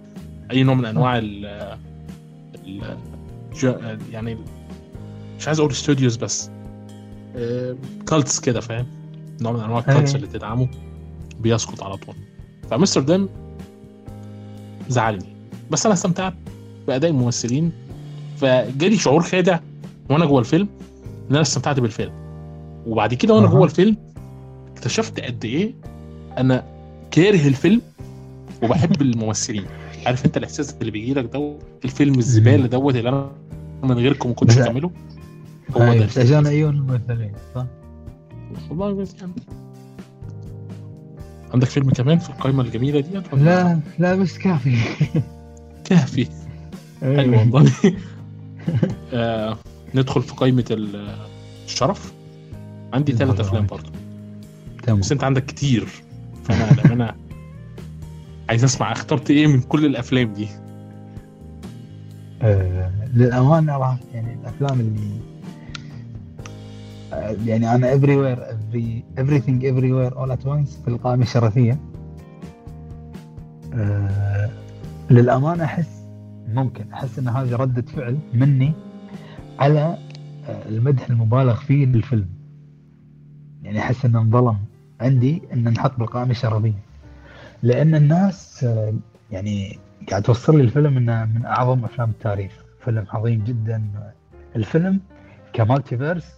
أي نوع من أنواع ال يعني مش عايز أقول studios بس cults كده فاهم نوع من أنواع ال cults أي. اللي تدعمه بيسقط على طول فامستردام زعلني بس أنا استمتعت بأداء الممثلين فجالي شعور خادع وأنا جوه الفيلم إن أنا استمتعت بالفيلم وبعد كده وأنا. جوه الفيلم اكتشفت قد إيه أنا كاره الفيلم وبحب الممثلين. عارف أنت الإحساس اللي بيجي لك دوت؟ الفيلم الزبالة دوت اللي أنا من غيركم ما كنتش هكمله هو أي، ده عشان عيون الممثلين صح؟ والله يعني. عندك فيلم كمان في القائمه الجميلة ديت ولا لا لا بس كافي. كافي. أي. أيوه والله. آه ندخل في قائمه ال- الشرف. عندي ثلاث معاك. برضه تمام بس انت عندك كتير. فانا أنا عايز اسمع اخترت إيه من كل الافلام دي. آه للأمانة راح يعني الأفلام اللي آه يعني أنا everywhere every everything everywhere all at once في القائمة الشرفية. آه للأمانة أحس ممكن أحس إن هذه ردة فعل مني على آه المدح المبالغ فيه للفيلم. يعني أحس إنه انظلم. عندي إن نحط بالقائمه الشرفيه لأن الناس يعني قاعد توصل لي الفيلم إنه من أعظم أفلام التاريخ. فيلم عظيم جدا. الفيلم ك multiverse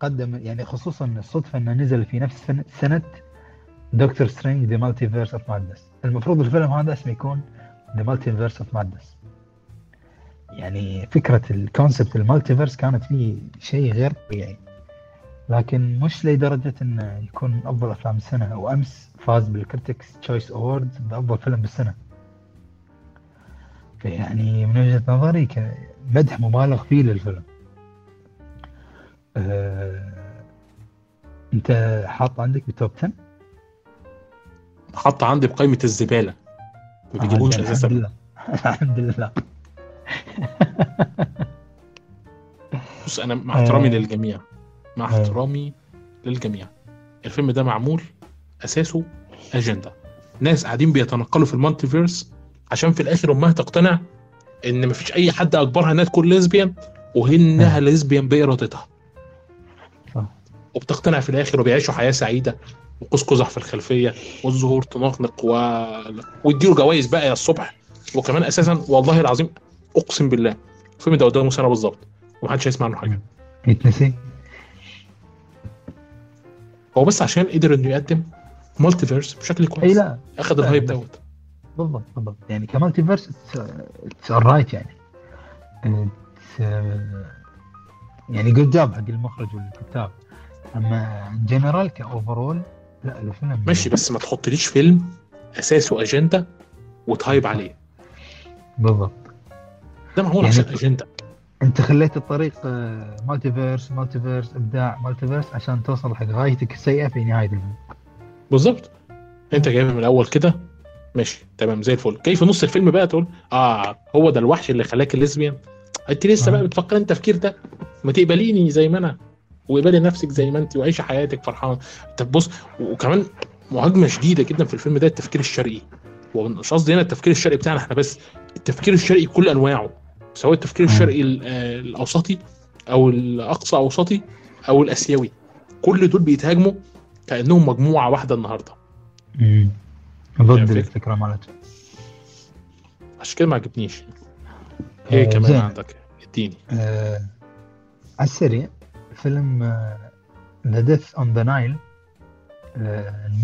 قدم يعني خصوصا الصدفة إنه نزل في نفس سنة Doctor Strange the Multiverse of Madness المفروض الفيلم هذا اسمه يكون the Multiverse of Madness يعني فكرة ال concept ال multiverse كانت فيه شيء غير طبيعي. لكن مش لدرجة انه يكون من أفضل أفلام السنة. وامس فاز بال Critics Choice Award بأفضل فيلم بالسنة. فيعني من وجهة نظري مدح مبالغ فيه للفيلم. أه... أنت حاط عندك بالتوب 10 حط عندي بقائمه الزبالة. ما بيجيبوش آه، أساسا. الحمد لله. الحمد لله. بص أنا مع احترامي آه. للجميع. مع آه. احترامي للجميع. الفيلم ده معمول أساسه أجندة. ناس قاعدين بيتنقلوا في ال multiverse عشان في الآخر أمها تقتنع إن مفيش أي حد أجبرها إنها تكون lesbian وهي انها lesbian بارادتها صح. وبتقتنع في الآخر وبيعيشوا حياة سعيدة وقوس قزح في الخلفية والزهور تنقنق و... ويديله جوائز بقى يا الصبح. وكمان أساسا والله العظيم أقسم بالله الفيلم ده قدامه سنة بالظبط. ومحدش هيسمع عنه حاجة. يتنسي؟ هو بس عشان قدر إنه يقدم multiverse بشكل إي كويس لا اخذ ال hype دوت. بالضبط بالضبط. يعني ك multiverse it's right يعني. آه، يعني good job حق المخرج والكتاب. أما general ك overall لا الفيلم ماشي بس ما تحطليش فيلم أساسه أجندة وت hype عليه. بالضبط. ده معمول يعني عشان أجندة. انت خليت الطريق آه، multiverse multiverse إبداع multiverse عشان توصل حق غايتك السيئة في نهاية الفيلم. بالظبط انت جايبها من الأول كده؟ ماشي تمام زي الفل. في نص الفيلم بقى تقول آه هو ده الوحش اللي خلاك ليزبيان أنت لسه آه. بقى بتفكر التفكير ده؟ ما تقبليني زي ما أنا. وقبلي نفسك زي ما أنت وعيشي حياتك فرحان. طب بص وكمان مهاجمة شديدة جدا في الفيلم ده التفكير الشرقي. ومش قصدي هنا التفكير الشرقي بتاعنا إحنا بس التفكير الشرقي بكل أنواعه. سواء التفكير. الشرقي ال- آه، الأوسطي أو الأقصى أوسطي أو الأسيوي. كل دول بيتهاجموا كأنهم مجموعة واحدة النهارده. امم ضد. الفكرة مالته عشان كده ما عجبنيش. إيه آه، كمان زين. عندك؟ اديني. آه على السريع فيلم the Death on the Nile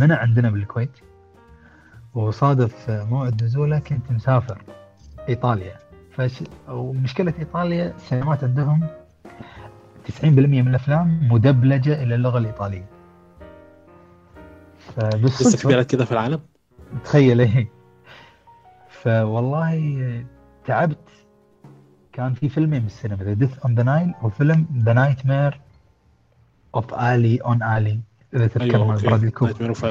منع عندنا بالكويت. وصادف آه، موعد نزوله كنت مسافر إيطاليا. فش... ومشكله إيطاليا السينمات عندهم 90% من الأفلام مدبلجة إلى اللغة الإيطالية. لسه في فبالصدفه بلد كده في العالم؟ تخيل إيه. فوالله تعبت. كان في فيلمين بالسينما the Death on the Nile وفيلم the Nightmare of Alley on Alley إذا تذكر أيوه مع okay. برادلي كوبر. Nightmare of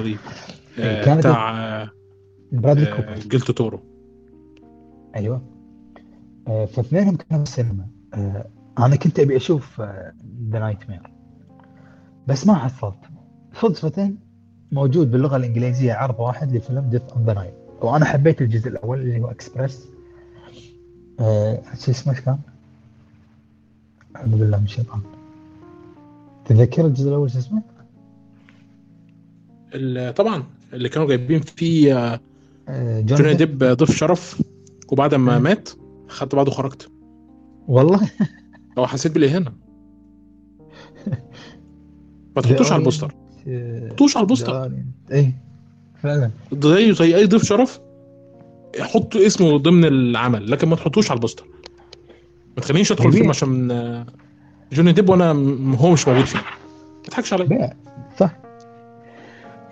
كانت- بتاع آه، برادلي آه، كوبر دل تورو أيوه. آه، فاثنينهم كانوا بالسينما آه، أنا كنت أبي أشوف the Nightmare بس ما حصلت صدفة موجود باللغة الإنجليزية عرض واحد لفيلم Death on the Nile وأنا حبيت الجزء الأول اللي هو إكسبرس آه، شو اسمه كان؟ أعوذ بالله من الشيطان. تذكر الجزء الأول شو اسمه؟ طبعا اللي كانوا جايبين فيه آه، آه، جوني جون ديب ضيف شرف وبعد ما. مات. خدت بعضي وخرجت والله. هو حسيت بالاهانه ما تحطوش على البوستر. آه، تحطوش على البوستر. إيه. فعلا. زي زي أي ضيف شرف حطوا اسمه ضمن العمل لكن ما تحطوش على البوستر. ما تخلينيش أدخل. الفيلم عشان آه، جوني ديب وأنا هو مش موجود فيه. ما تضحكش عليا. صح.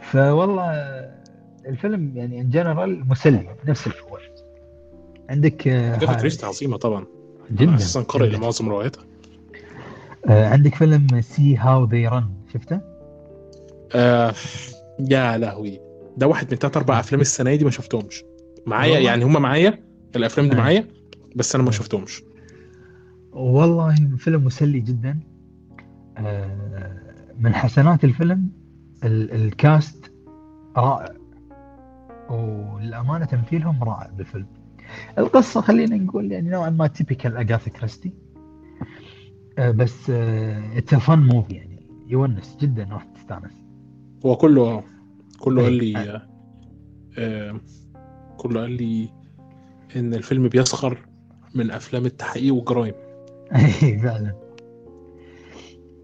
فوالله الفيلم يعني in general مسلي نفس الأول عندك آه، أجاثا كريستي عظيمه طبعا. جدا. أساسا قارئ. لمعظم رواياتها. آه عندك فيلم See How They Run شفته؟ آه يا لهوي. ده واحد من تلات أربع أفلام السنة دي ما شفتهمش. معايا؟ يعني هما معايا الأفلام دي آه. معايا بس أنا ما آه. شفتهمش. والله فيلم مسلي جدا. آه من حسنات الفيلم ال الـ cast رائع. وللأمانة تمثيلهم رائع بالفيلم. القصة خلينا نقول يعني نوعا ما typical أغاثا كريستي آه بس it's fun movie يعني. يونس جدا راح تستانس. هو كله كله قال. لي آه آه كله قال لي إن الفيلم بيسخر من أفلام التحقيق والجرائم. اي فعلا.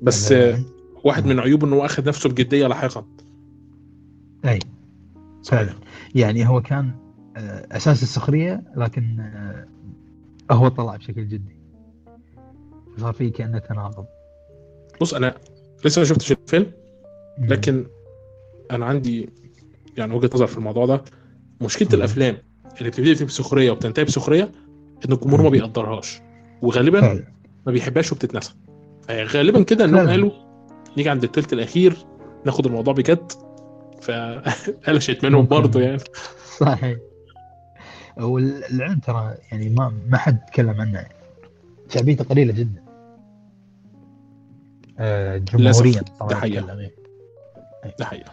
بس آه واحد من عيوبه إنه أخذ نفسه بجدية لاحقا. اي فعلا. يعني هو كان آه، أساس السخرية لكن آه، هو طلع بشكل جدي. صار فيه كأنه تناقض. بص أنا لسه ما شفتش الفيلم لكن أنا عندي يعني وجهة نظر في الموضوع ده. مشكلة مم. الأفلام اللي بتبتدي بسخرية وبتنتهي بسخرية إن الجمهور ما. بيقدرهاش. وغالبا فعلا. ما بيحبهاش وبتتنسى. غالبا كده إنهم. قالوا نيجي عند التلت الأخير ناخد الموضوع بجد. فقلشت منهم. برضه يعني. صحيح. والعلم ترى يعني ما ما حد تكلم عنه يعني. شعبيته قليلة جدا آه، جمهوريا إيه. حقيقة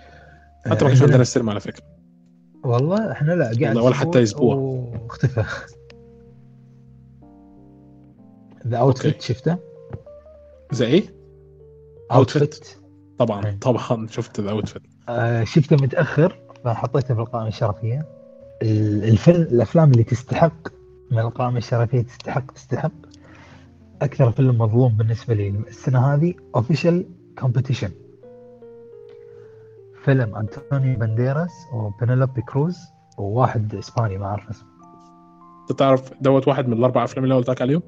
آه، حتى ما كانش عندنا- السينما على فكرة والله إحنا لا قعد ولا حتى أسبوع. واختفى The Outfit شفته؟ زي إيه؟ Outfit. طبعا أي. طبعا شفت ال Outfit آه، شفته متأخر فحطيته في القائمة الشرفية ال- الفيلم الأفلام اللي تستحق من القائمه الشرفية تستحق تستحق أكثر فيلم مظلوم بالنسبة لي. السنة هذه Official Competition فيلم انطونيو بانديراس وبنيلوبي كروز وواحد إسباني ما أعرف اسمه. أنت تعرف دوت واحد من الأربع أفلام اللي قلت لك عليهم؟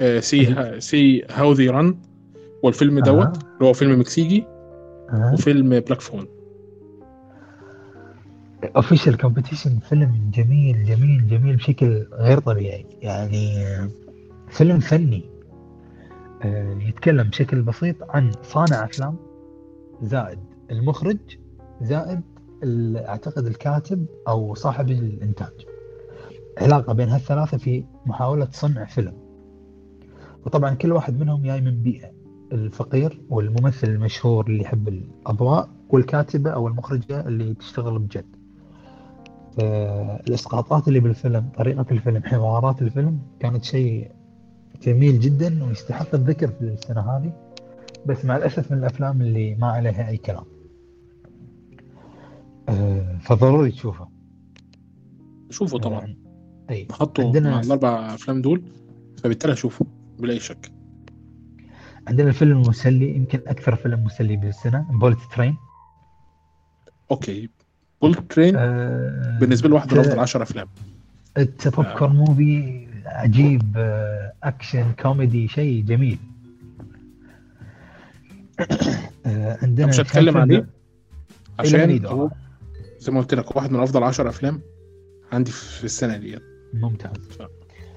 آه See See How They Run والفيلم دوت آه. اللي هو فيلم مكسيكي آه. وفيلم Black Phone. Official Competition فيلم جميل جميل جميل بشكل غير طبيعي. يعني فيلم فني. آه، يتكلم بشكل بسيط عن صانع أفلام زائد المخرج زائد أعتقد الكاتب أو صاحب الإنتاج. علاقة بين هالثلاثة في محاولة صنع فيلم. وطبعا كل واحد منهم جاي من بيئة. الفقير والممثل المشهور اللي يحب الأضواء والكاتبة أو المخرجة اللي تشتغل بجد. آه، الاسقاطات اللي بالفيلم طريقة الفيلم حوارات الفيلم كانت شيء جميل جدا ويستحق الذكر في السنة هذه بس مع الأسف من الأفلام اللي ما عليها أي كلام. آه، فضروري تشوفه شوفوا طبعا. آه، أي حطوا عندنا- الأربع أفلام دول فبالتالي اشوفه بلا أي شك. عندنا الفيلم المسلي يمكن أكثر فيلم مسلي بالسنة بولت ترين okay. Bullet Train آه، بالنسبة لي واحد من أفضل 10 أفلام. it's popcorn movie عجيب آه، action comedy شيء جميل. آه، عندنا مش هتكلم عليه عشان هو زي ما قلت لك واحد من أفضل 10 أفلام عندي في السنة دي. ممتاز.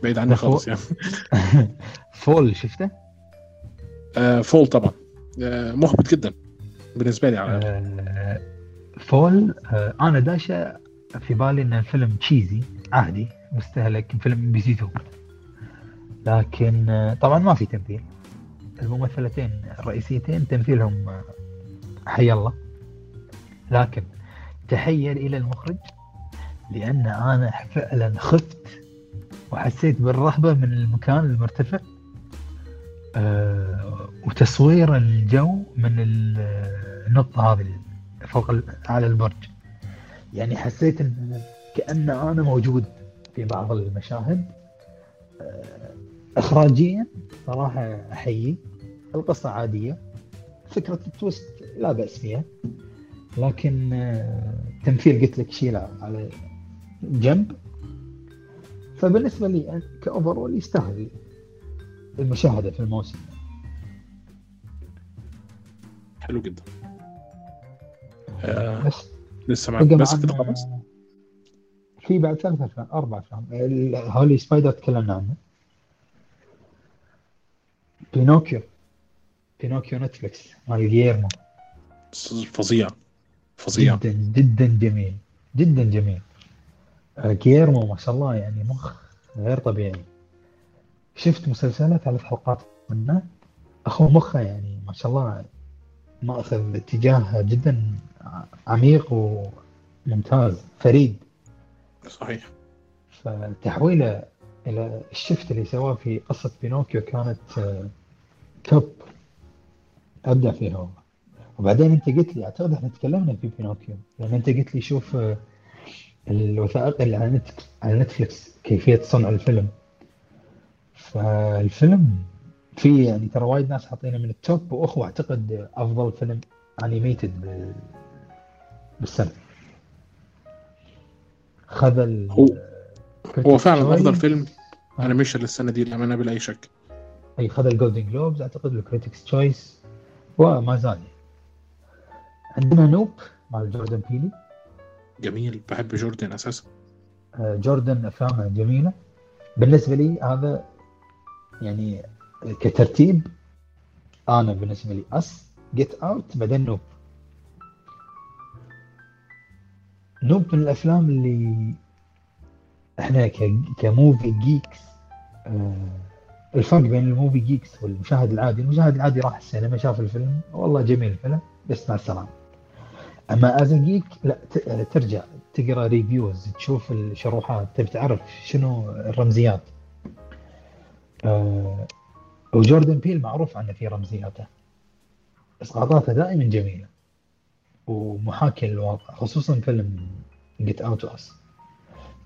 بعيد عني خالص يعني. Fall شفته؟ آه Fall طبعا. آه محبط جدا بالنسبة لي على. آه، Fall آه، أنا داش وفي بالي إن الفيلم cheesy عادي مستهلك فيلم MBC 2 لكن آه، طبعا ما في تمثيل. الممثلتين الرئيسيتين تمثيلهم آه، حي الله. لكن تحية إلى المخرج لأن أنا فعلا خفت وحسيت بالرهبة من المكان المرتفع آه، وتصوير الجو من ال- النقطة هذه. فوق على البرج. يعني حسيت إن كأن أنا موجود في بعض المشاهد. آه، اخراجيا صراحة أحيي. القصة عادية. فكرة التويست لا بأس فيها. لكن آه، تمثيل قلت لك شيلة على جنب. فبالنسبة لي ك overall يستاهل المشاهدة في الموسم. حلو جدا. آه بس لسه بقى بس كده خلاص في بعد ثلاث افلام أربع افلام Holy Spider تكلمنا عنه بينوكيو. بينوكيو نتفلكس مال جيرمو فظيع فظيع. جدا جدا جميل جدا جميل. آه، جيرمو ما شاء الله يعني مخ غير طبيعي. شفت مسلسلات ثلاث حلقات منه؟ أخو مخه يعني ما شاء الله مأخذ اتجاه جدا عميق وممتاز فريد. صحيح. فتحويله إلى الشفت اللي سواه في قصة بينوكيو كانت آه، top أبدع فيها وبعدين أنت قلت لي أعتقد إحنا تكلمنا في بينوكيو. لأن أنت قلت لي شوف آه، الوثائقي اللي على على نتفلكس كيفية صنع الفيلم. فالفيلم فيه يعني ترى وايد ناس حاطينه من ال top وأخذ أعتقد أفضل فيلم animated. بالسنه خذ ال هو هو فعلا. أفضل فيلم آه. animation للسنة دي للامانه بلا أي شك. أي خذ ال Golden Globes أعتقد ال Critics' Choice وما زال. عندنا Nope مال جوردن بيلي جميل بحب جوردن أساسا. آه، جوردن أفلامه جميلة. بالنسبة لي هذا يعني كترتيب أنا بالنسبة لي Us Get Out بعدين Nope Nope من الأفلام اللي إحنا ك movie geeks آه، الفرق بين ال movie geeks والمشاهد العادي. المشاهد العادي راح السينما شاف الفيلم والله جميل الفيلم بس مع السلامة. أما as geek لا ترجع تقرأ reviews تشوف الشروحات تبي تعرف شنو الرمزيات. آه وجوردن بيل معروف عنه في رمزياته. إسقاطاته دائما جميلة. ومحاكي للواقع خصوصا فيلم Get Out, Us,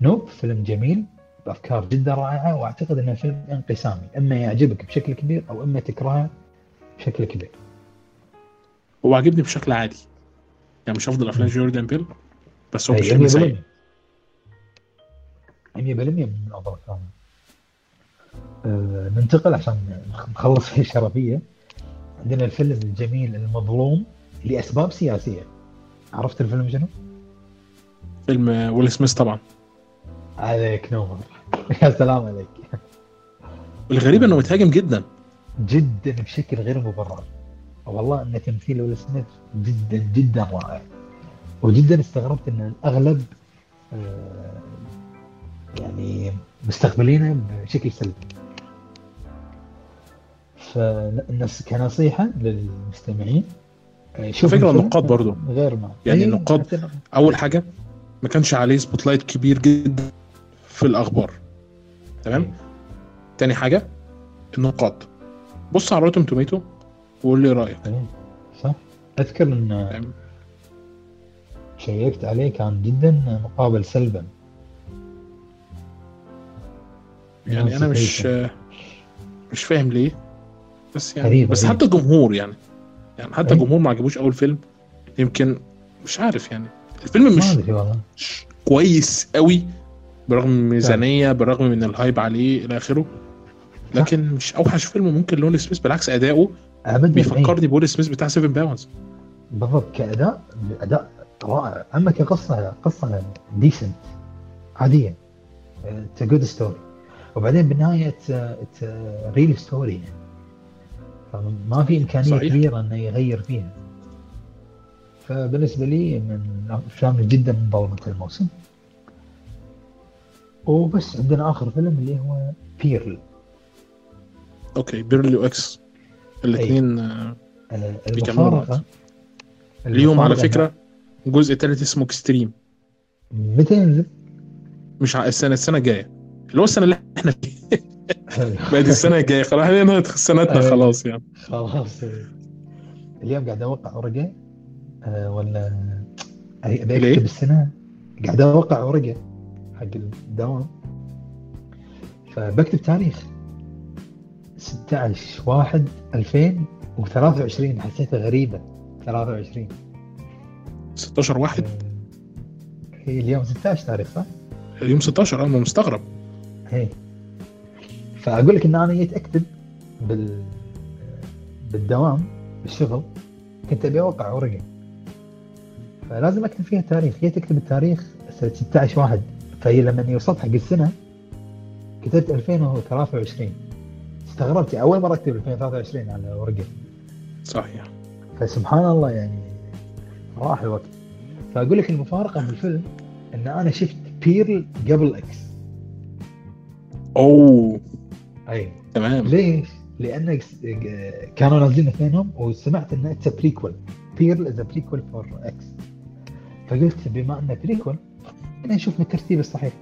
Nope فيلم جميل بأفكار جدا رائعة وأعتقد إنه فيلم انقسامي إما يعجبك بشكل كبير أو إما تكرهه بشكل كبير. هو عاجبني بشكل عادي. يعني مش افضل أفلام. جوردن بيل بس هو أي بشكل 100% سيء. 100% من أفضل افلامه آه، ننتقل عشان نخلص في الشرفيه عندنا الفيلم الجميل المظلوم. لأسباب سياسية. عرفت الفيلم شنو؟ فيلم ويل سميث طبعا. عليك نور يا سلام عليك. الغريب إنه متهاجم جدا. جدا بشكل غير مبرر. والله إن تمثيل ويل سميث جدا جدا رائع. وجدا استغربت إن الأغلب آه، يعني مستقبلينه بشكل سلبي. فالناس كنصيحة للمستمعين شوفوا فكرة الفيلم. النقاد برضو. غير ما. يعني إيه، النقاد أول حاجة ما كانش عليه spotlight كبير جدا في الأخبار. تمام؟ تاني حاجة النقاد. بص على Rotten Tomatoes وقول لي رأيك. صح. أذكر إن. شيكت عليه كان جدا مقابل سلبا. يعني أنا مش مش فاهم ليه. بس يعني بس. حتى الجمهور يعني. يعني حتى. الجمهور ما عجبوش أول فيلم يمكن مش عارف يعني. الفيلم مش مش كويس قوي برغم الميزانيه برغم من ال hype عليه إلى آخره. لكن مش أوحش فيلم ممكن لويل سميث بالعكس أداؤه إيه. بيفكرني بويل سميث بتاع 7 Pounds بالضبط كأداء أداء رائع. أما كقصة قصة decent عادية. it's good story وبعدين بالنهايه real story يعني. فما في إمكانية صحيح. كبيرة إنه يغير فيها. فبالنسبة لي من الأفلام جدا مظلمه الموسم. وبس عندنا آخر فيلم اللي هو بيرل okay بيرل وإكس الاثنين بيكملوا المفارقة. ليهم على فكرة جزء ثالث اسمه اكستريم متى ينزل؟ مش ع- السنة السنة الجاية. اللي هو السنة اللي إحنا فيها. بقت السنة الجاية خلاص إحنا نهاية سنتنا أيوة. خلاص يعني. خلاص. اليوم قاعد أوقع ورقه آه، ولا؟ أكتب السنة. قاعد أوقع ورقه حق الدوام. فبكتب تاريخ 16 1 2023 حسيتها غريبة. 23 16 واحد؟ هي اليوم 16 تاريخ صح؟ اليوم 16 أنا مستغرب. هي فأقول لك إن أنا جيت أكتب بال بالدوام بالشغل كنت أبي أوقع ورقة. فلازم أكتب فيها تاريخ جيت أكتب التاريخ سنه 16 واحد. فهي لما وصلت حق السنة كتبت 2023 استغربت أول مرة أكتب 2023 على ورقة. صحيح. فسبحان الله يعني راح الوقت. فأقول لك المفارقة في الفيلم إن أنا شفت بيرل قبل إكس أوه. أي. تمام. ليش؟ لأن كانوا نازلين اثنينهم وسمعت إن it's prequel بيرل is prequel for X فقلت بما إنه prequel خلينا نشوف بالترتيب الصحيح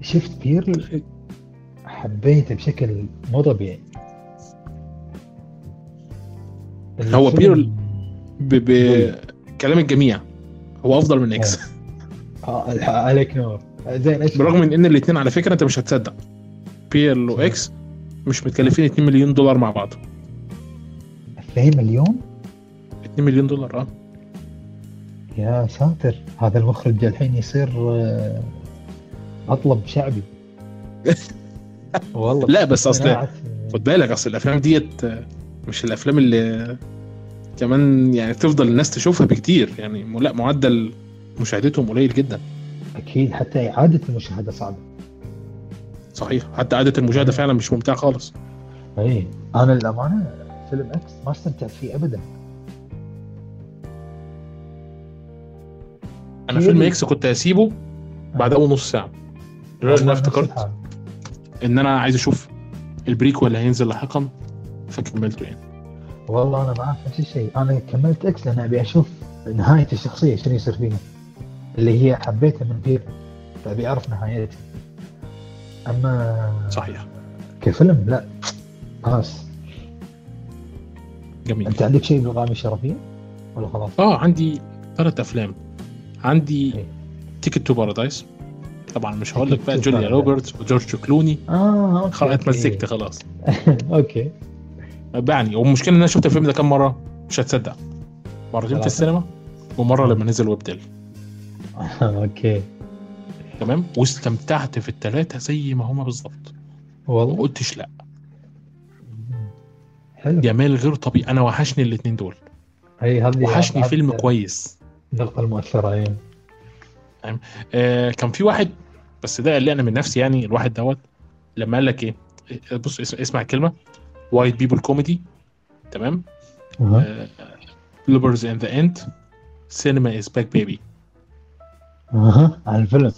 شفت بيرل حبيته بشكل مو طبيعي. هو بيرل بكلام الجميع هو أفضل من إكس آه. الح- عليك نور. زين إيش برغم من إن الاثنين على فكرة أنت مش هتصدق. بيرل واكس مش متكلفين 2 مليون دولار مع بعض. 2 مليون؟ 2 مليون دولار آه. يا ساتر. هذا المخرج الحين يصير آه، أطلب شعبي. والله. لا بس أصل خد بالك أصل الأفلام ديت آه، مش الأفلام اللي كمان يعني تفضل الناس تشوفها بكتير. يعني لا معدل مشاهدتهم قليل جدا. أكيد حتى إعادة المشاهدة صعبة. صحيح حتى إعادة المشاهدة فعلا مش ممتعة خالص. اي أنا للأمانة فيلم إكس ما استمتعت فيه ابدا. أنا فيلم. إكس كنت هسيبه بعد أول نص ساعة. لدرجه نفس افتكرت. إن أنا عايز أشوف ال prequel اللي هينزل لاحقا فكملته يعني. والله أنا معاك نفس الشيء أنا كملت إكس لأن أبي أشوف نهاية الشخصية شنو يصير فيها. اللي هي حبيتها من بيرل فأبي أعرف نهايتها أما صحيح. كفيلم؟ لا. خلاص. جميل. أنت عندك شيء بالقائمه الشرفية؟ ولا خلاص؟ آه عندي ثلاث أفلام. عندي. Ticket to Paradise طبعا مش هقول لك بقى جوليا. روبرتس وجورج كلوني آه okay. اتمزجت خلاص. okay. يعني والمشكلة إن أنا شفت الفيلم ده كام مرة؟ مش هتصدق. مرتين في. السينما ومرة لما نزل ويب okay. تمام؟ واستمتعت في الثلاثه زي ما هما بالظبط. ما والله قلتش لا. حلو. جمال غير طبيعي. أنا وحشني الاثنين دول. هي هذه وحشني فيلم كويس. النقطه المؤثره إيه آه كان في واحد بس ده اللي أنا من نفسي يعني الواحد دوت لما قال لك إيه بص اس- اسمع الكلمة. white people comedy تمام. bloopers in the end cinema is back baby أها. على الفيلم.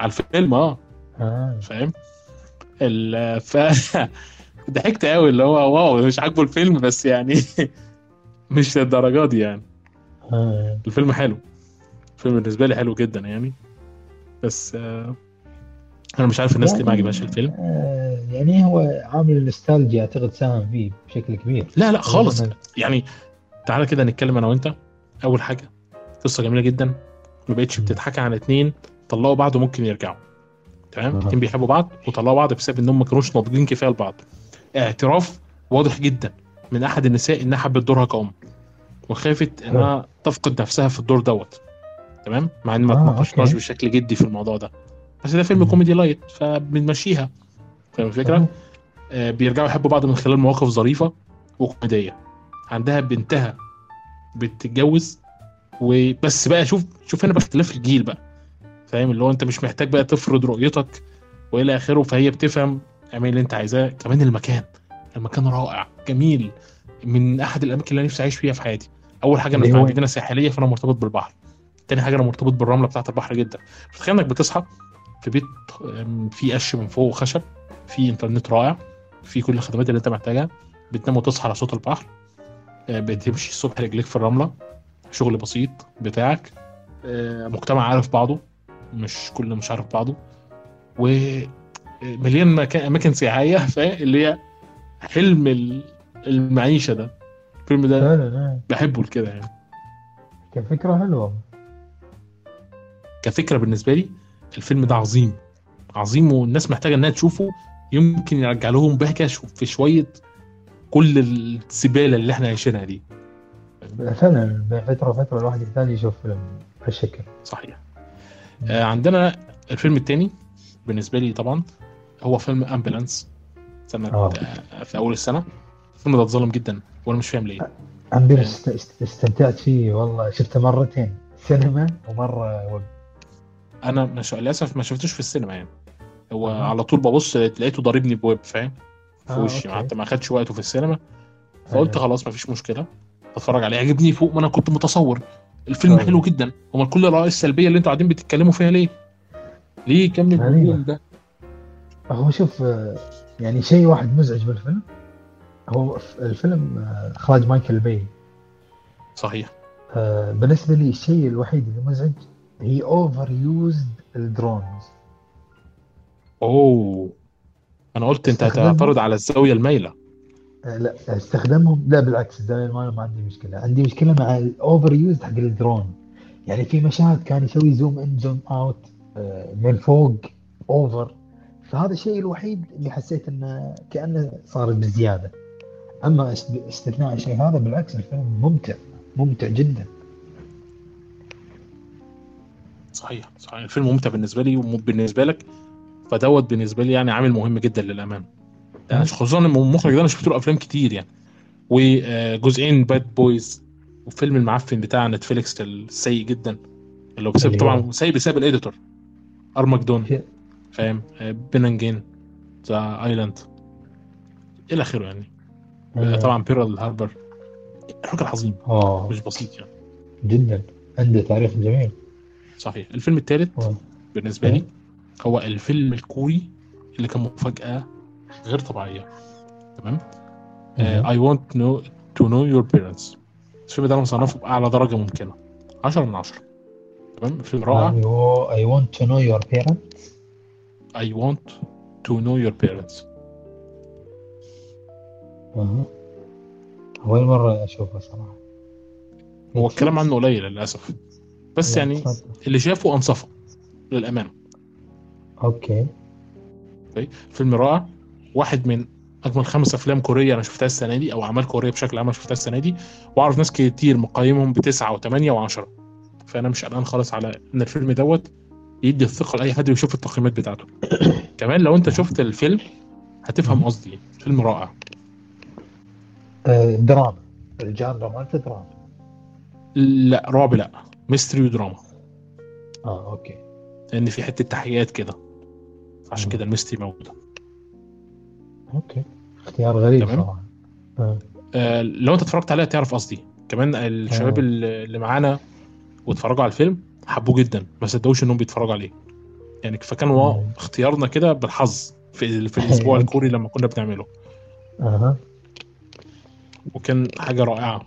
على الفيلم آه. آه. فاهم؟ ال ف ضحكت قوي اللي هو wow مش عاجبه الفيلم بس يعني مش للدرجة دي يعني. آه. الفيلم حلو. الفيلم بالنسبة لي حلو جدا يعني. بس آه أنا مش عارف الناس ليه ما عجبهاش الفيلم. آه، يعني هو عامل النوستالجيا أعتقد ساهم فيه بشكل كبير. لا لا خالص. أنا- يعني تعالى كده نتكلم أنا وأنت. أول حاجة قصة جميلة جدا. ما بقتش بتتحكى عن اتنين طلقوا بعض وممكن يرجعوا. تمام. اتنين بيحبوا بعض وطلقوا بعض بسبب انهم ما كانوش ناضجين كفاية لبعض. اعتراف واضح جدا من أحد النساء إنها حبت دورها كأم وخافت إنها تفقد نفسها في الدور دوت. تمام؟ مع إن ما تناقشناش okay. بشكل جدي في الموضوع ده. بس ده فيلم. كوميدي light فبنمشيها. فاهم الفكرة؟ آه، بيرجعوا يحبوا بعض من خلال مواقف ظريفة وكوميدية. عندها بنتها بتتجوز وبس بقى شوف شوف هنا بقى اختلاف الجيل بقى. فاهم؟ اللي هو انت مش محتاج بقى تفرض رؤيتك والى آخره فهي بتفهم اعمل اللي انت عايزاه. كمان المكان المكان رائع جميل من أحد الأماكن اللي أنا نفسي أعيش فيها في حياتي. أول حاجة أنا في مدينه ساحلية فأنا مرتبط بالبحر. تاني حاجة أنا مرتبط بالرملة بتاعت البحر جدا. تخيل إنك بتصحى في بيت فيه قش من فوق وخشب في إنترنت رائع في كل الخدمات اللي أنت محتاجها بتنام وتصحى على صوت البحر. آه، بتمشي الصبح رجليك في الرملة. شغل بسيط بتاعك آه، مجتمع عارف بعضه مش كله مش عارف بعضه ومليان مكان أماكن سياحية فاللي هي حلم ال- المعيشة ده. الفيلم ده آه. بحبه كده يعني. كفكرة حلوة. كفكرة بالنسبة لي الفيلم ده عظيم. عظيم والناس محتاجة إنها تشوفه. يمكن يرجع لهم بهجة في شوية كل الزبالة اللي إحنا عايشينها دي. فعلا بين فترة وفتره الواحد يحتاج يشوف فيلم بهالشكل صحيح آه عندنا الفيلم الثاني بالنسبة لي طبعا هو فيلم Ambulance سنة آه. آه. في أول السنة الفيلم ده اتظلم جدا وأنا مش فاهم ليه است- استمتعت فيه والله شفته مرتين سينما ومرة ويب أنا مش للأسف ما شفتوش في السينما يعني هو أها. على طول ببص لقيته ضاربني بويب فاهم في آه، وشي okay. حتى ما خدش وقته في السينما فقلت أيوة. خلاص مفيش مشكلة أتفرج عليه عجبني فوق ما أنا كنت متصور الفيلم أيوة. حلو جدا أمال كل الاراء السلبية اللي أنتوا قاعدين بتتكلموا فيها ليه؟ ليه كم. الهجوم ده؟ هو شوف آه، يعني شيء واحد مزعج بالفيلم هو الفيلم آه، إخراج مايكل باي صحيح آه، بالنسبة لي الشيء الوحيد اللي مزعج هي over used ال drones أوه أنا قلت أنت. هتعترض على الزاوية المايلة لا استخدامهم لا بالعكس ده ما ما عندي مشكلة. عندي مشكلة مع ال over use حق الدرون. يعني في مشاهد كان يسوي zoom in zoom out من فوق over فهذا الشيء الوحيد اللي حسيت إنه كأنه صار بزيادة. أما است- استثناء الشيء هذا بالعكس الفيلم ممتع ممتع جدا. صحيح صحيح. الفيلم ممتع بالنسبة لي وبالنسبه لك فدوت بالنسبة لي يعني عامل مهم جدا للامانه يعني. خصوصا المخرج ده أنا شفت له افلام كتير يعني. وجزئين Bad Boys وفيلم المعفن بتاع نتفليكس السيء جدا. اللي هو بسبب طبعا سيء بسبب ال editor Armageddon فاهم؟ بينينجين The Island إلى آخره يعني. آه، طبعا Pearl Harbor راجل عظيم آه. مش بسيط يعني. جدا. عنده تاريخ جميل. صحيح. الفيلم الثالث آه. بالنسبة لي هو الفيلم الكوري اللي كان مفاجأة غير طبيعية. تمام. I want know to know your parents الفيلم ده أنا مصنفه بأعلى درجة ممكنة. 10 من 10 تمام؟ فيلم رائع. I want to know your parents. I want to know your parents أها. أول مرة أشوفه صراحة. هو الكلام عنه قليل للأسف. بس يعني. اللي شافه أنصفه للأمانة. أوكي. أوكي؟ فيلم رائع. واحد من اجمل خمس أفلام كورية أنا شفتها السنة دي أو أعمال كورية بشكل عام شفتها السنة دي وأعرف ناس كتير مقيمهم بتسعة وثمانيه وعشرة. فأنا مش قلقان خالص على إن الفيلم دوت يدي الثقة لأي حد يشوف التقييمات بتاعته. كمان لو أنت شفت الفيلم هتفهم قصدي فيلم رائع. آه، دراما. ال genre مالته دراما. لا رعب لا. mystery ودراما آه okay. لأن في حتة تحقيقات كده. عشان. كده ال mystery موجودة. okay اختيار غريب. صراحة آه. آه، لو انت اتفرجت عليها تعرف قصدي كمان الشباب آه. اللي معانا واتفرجوا على الفيلم حبوه جدا ما صدقوش إنهم بيتفرجوا عليه يعني فكان مم. اختيارنا كده بالحظ في في الأسبوع. الكوري لما كنا بنعمله أها وكان حاجة رائعة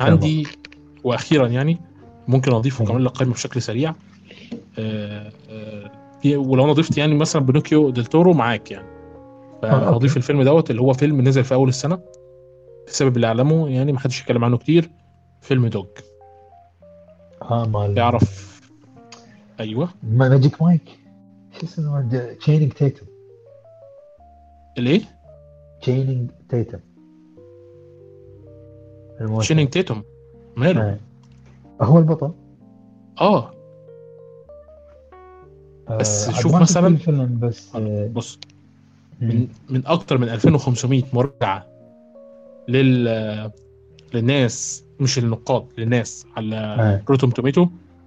عندي وأخيرا يعني ممكن أضيفه. كمان للقائمه بشكل سريع آه، آه، ولو أنا ضفت يعني مثلا بنوكيو ديل تورو معاك يعني. آه، okay. فهضيف الفيلم دوت اللي هو فيلم نزل في أول السنة بسبب اللي أعلمه يعني ما حدش يتكلم عنه كتير فيلم Dog. آه مال تعرف أيوه. ما- Magic Mike. شو اسمه؟ تشينينج تيتم الايه تشينينج تيتم الممثل. شينينج تيتوم ماله؟ آه. هو البطل؟ آه آه، بس عاد شوف مثلاً- الفيلم بس آه، بص مم. من من أكتر من 2500 مراجعه لل للناس مش النقاد للناس على آه. Rotten Tomatoes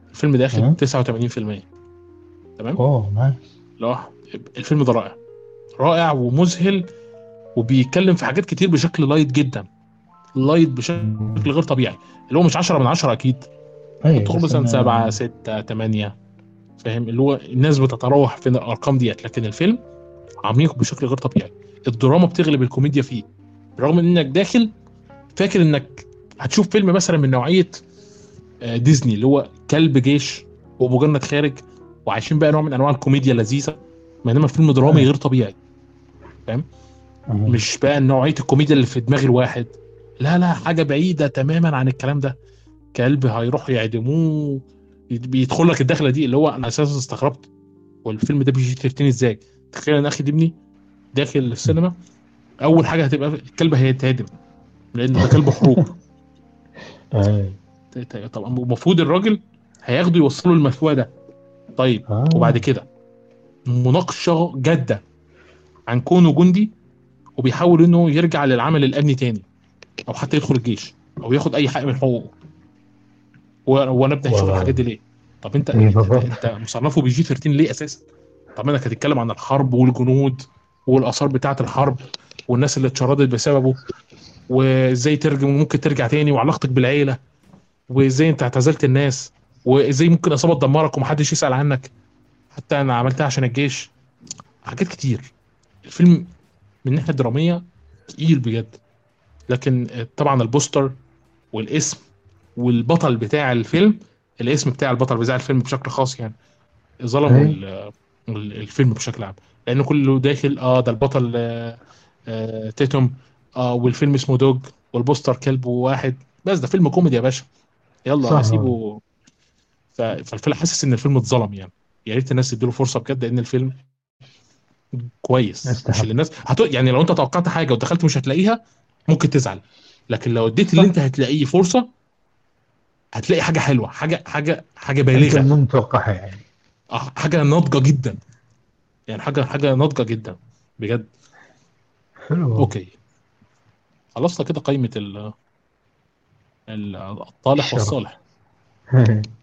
الفيلم آه. اخد 89% تمام؟ أوه nice لا الفيلم ده رائع. رائع ومذهل وبيتكلم في حاجات كتير بشكل light جدا. light بشكل غير طبيعي. اللي هو مش 10 من 10 أكيد. أيوه مثلا إنه- 7 6 8 فاهم؟ اللي هو الناس بتتراوح في الأرقام ديت لكن الفيلم عميق بشكل غير طبيعي. الدراما بتغلب الكوميديا فيه. رغم إنك داخل فاكر إنك هتشوف فيلم مثلا من نوعية آه، ديزني اللي هو كلب جيش جنة خارج وعايشين بقى نوع من أنواع الكوميديا اللذيذة بينما فيلم درامي آه. غير طبيعي. أها. مش بقى نوعية الكوميديا اللي في دماغ الواحد. لا لا حاجة بعيدة تماما عن الكلام ده. كلب هيروحوا يعدموه بيدخل لك الدخلة دي اللي هو أنا أساسا استغربت والفيلم ده بيجي 13 إزاي تخيل إن أخي ابني داخل السينما أول حاجة هتبقى الكلب هيتهدم لأن ده كلب حروب آه. طب المفروض الراجل هياخده يوصله المثواه ده طيب آه. وبعد كده مناقشة جادة عن كونه جندي وبيحاول إنه يرجع للعمل الأمني تاني أو حتى يدخل الجيش أو ياخد أي حق من حقوقه و- وأنا ابدا أشوف واو. الحاجات دي ليه؟ طب أنت أنت, مصنفه بيجي 13 ليه أساسا؟ طب انك هتتكلم عن الحرب والجنود والآثار بتاعة الحرب والناس اللي اتشردت بسببه وإزاي ترجع ممكن ترجع تاني وعلاقتك بالعيلة وإزاي أنت اعتزلت الناس وإزاي ممكن إصابة تدمرك ومحدش يسأل عنك حتى أنا عملتها عشان الجيش. حاجات كتير. الفيلم من الناحيه الدراميه تقيل بجد. لكن طبعا البوستر والاسم والبطل بتاع الفيلم الاسم بتاع البطل بتاع الفيلم بشكل خاص يعني ظلموا الفيلم بشكل عام. لأن كله داخل آه ده البطل آه آه تيتوم آه والفيلم اسمه Dog والبوستر كلب واحد. بس ده فيلم كوميدي يا باشا. يلا صح. اسيبه ف- فالفيلم حاسس إن الفيلم اتظلم يعني. يا ريت الناس تديله فرصة بجد لأن الفيلم كويس. مش اللي الناس هتو... يعني لو أنت توقعت حاجة ودخلت مش هتلاقيها ممكن تزعل. لكن لو اديت اللي. أنت هتلاقيه فرصة هتلاقي حاجة حلوة حاجة حاجة حاجة انت بالغة. متوقعها يعني. آه، حاجة ناضجة جدا. يعني حاجة حاجة ناضجة جدا بجد. حلو. أوكي. خلصنا كده قائمه ال ال- الطالح. والصالح.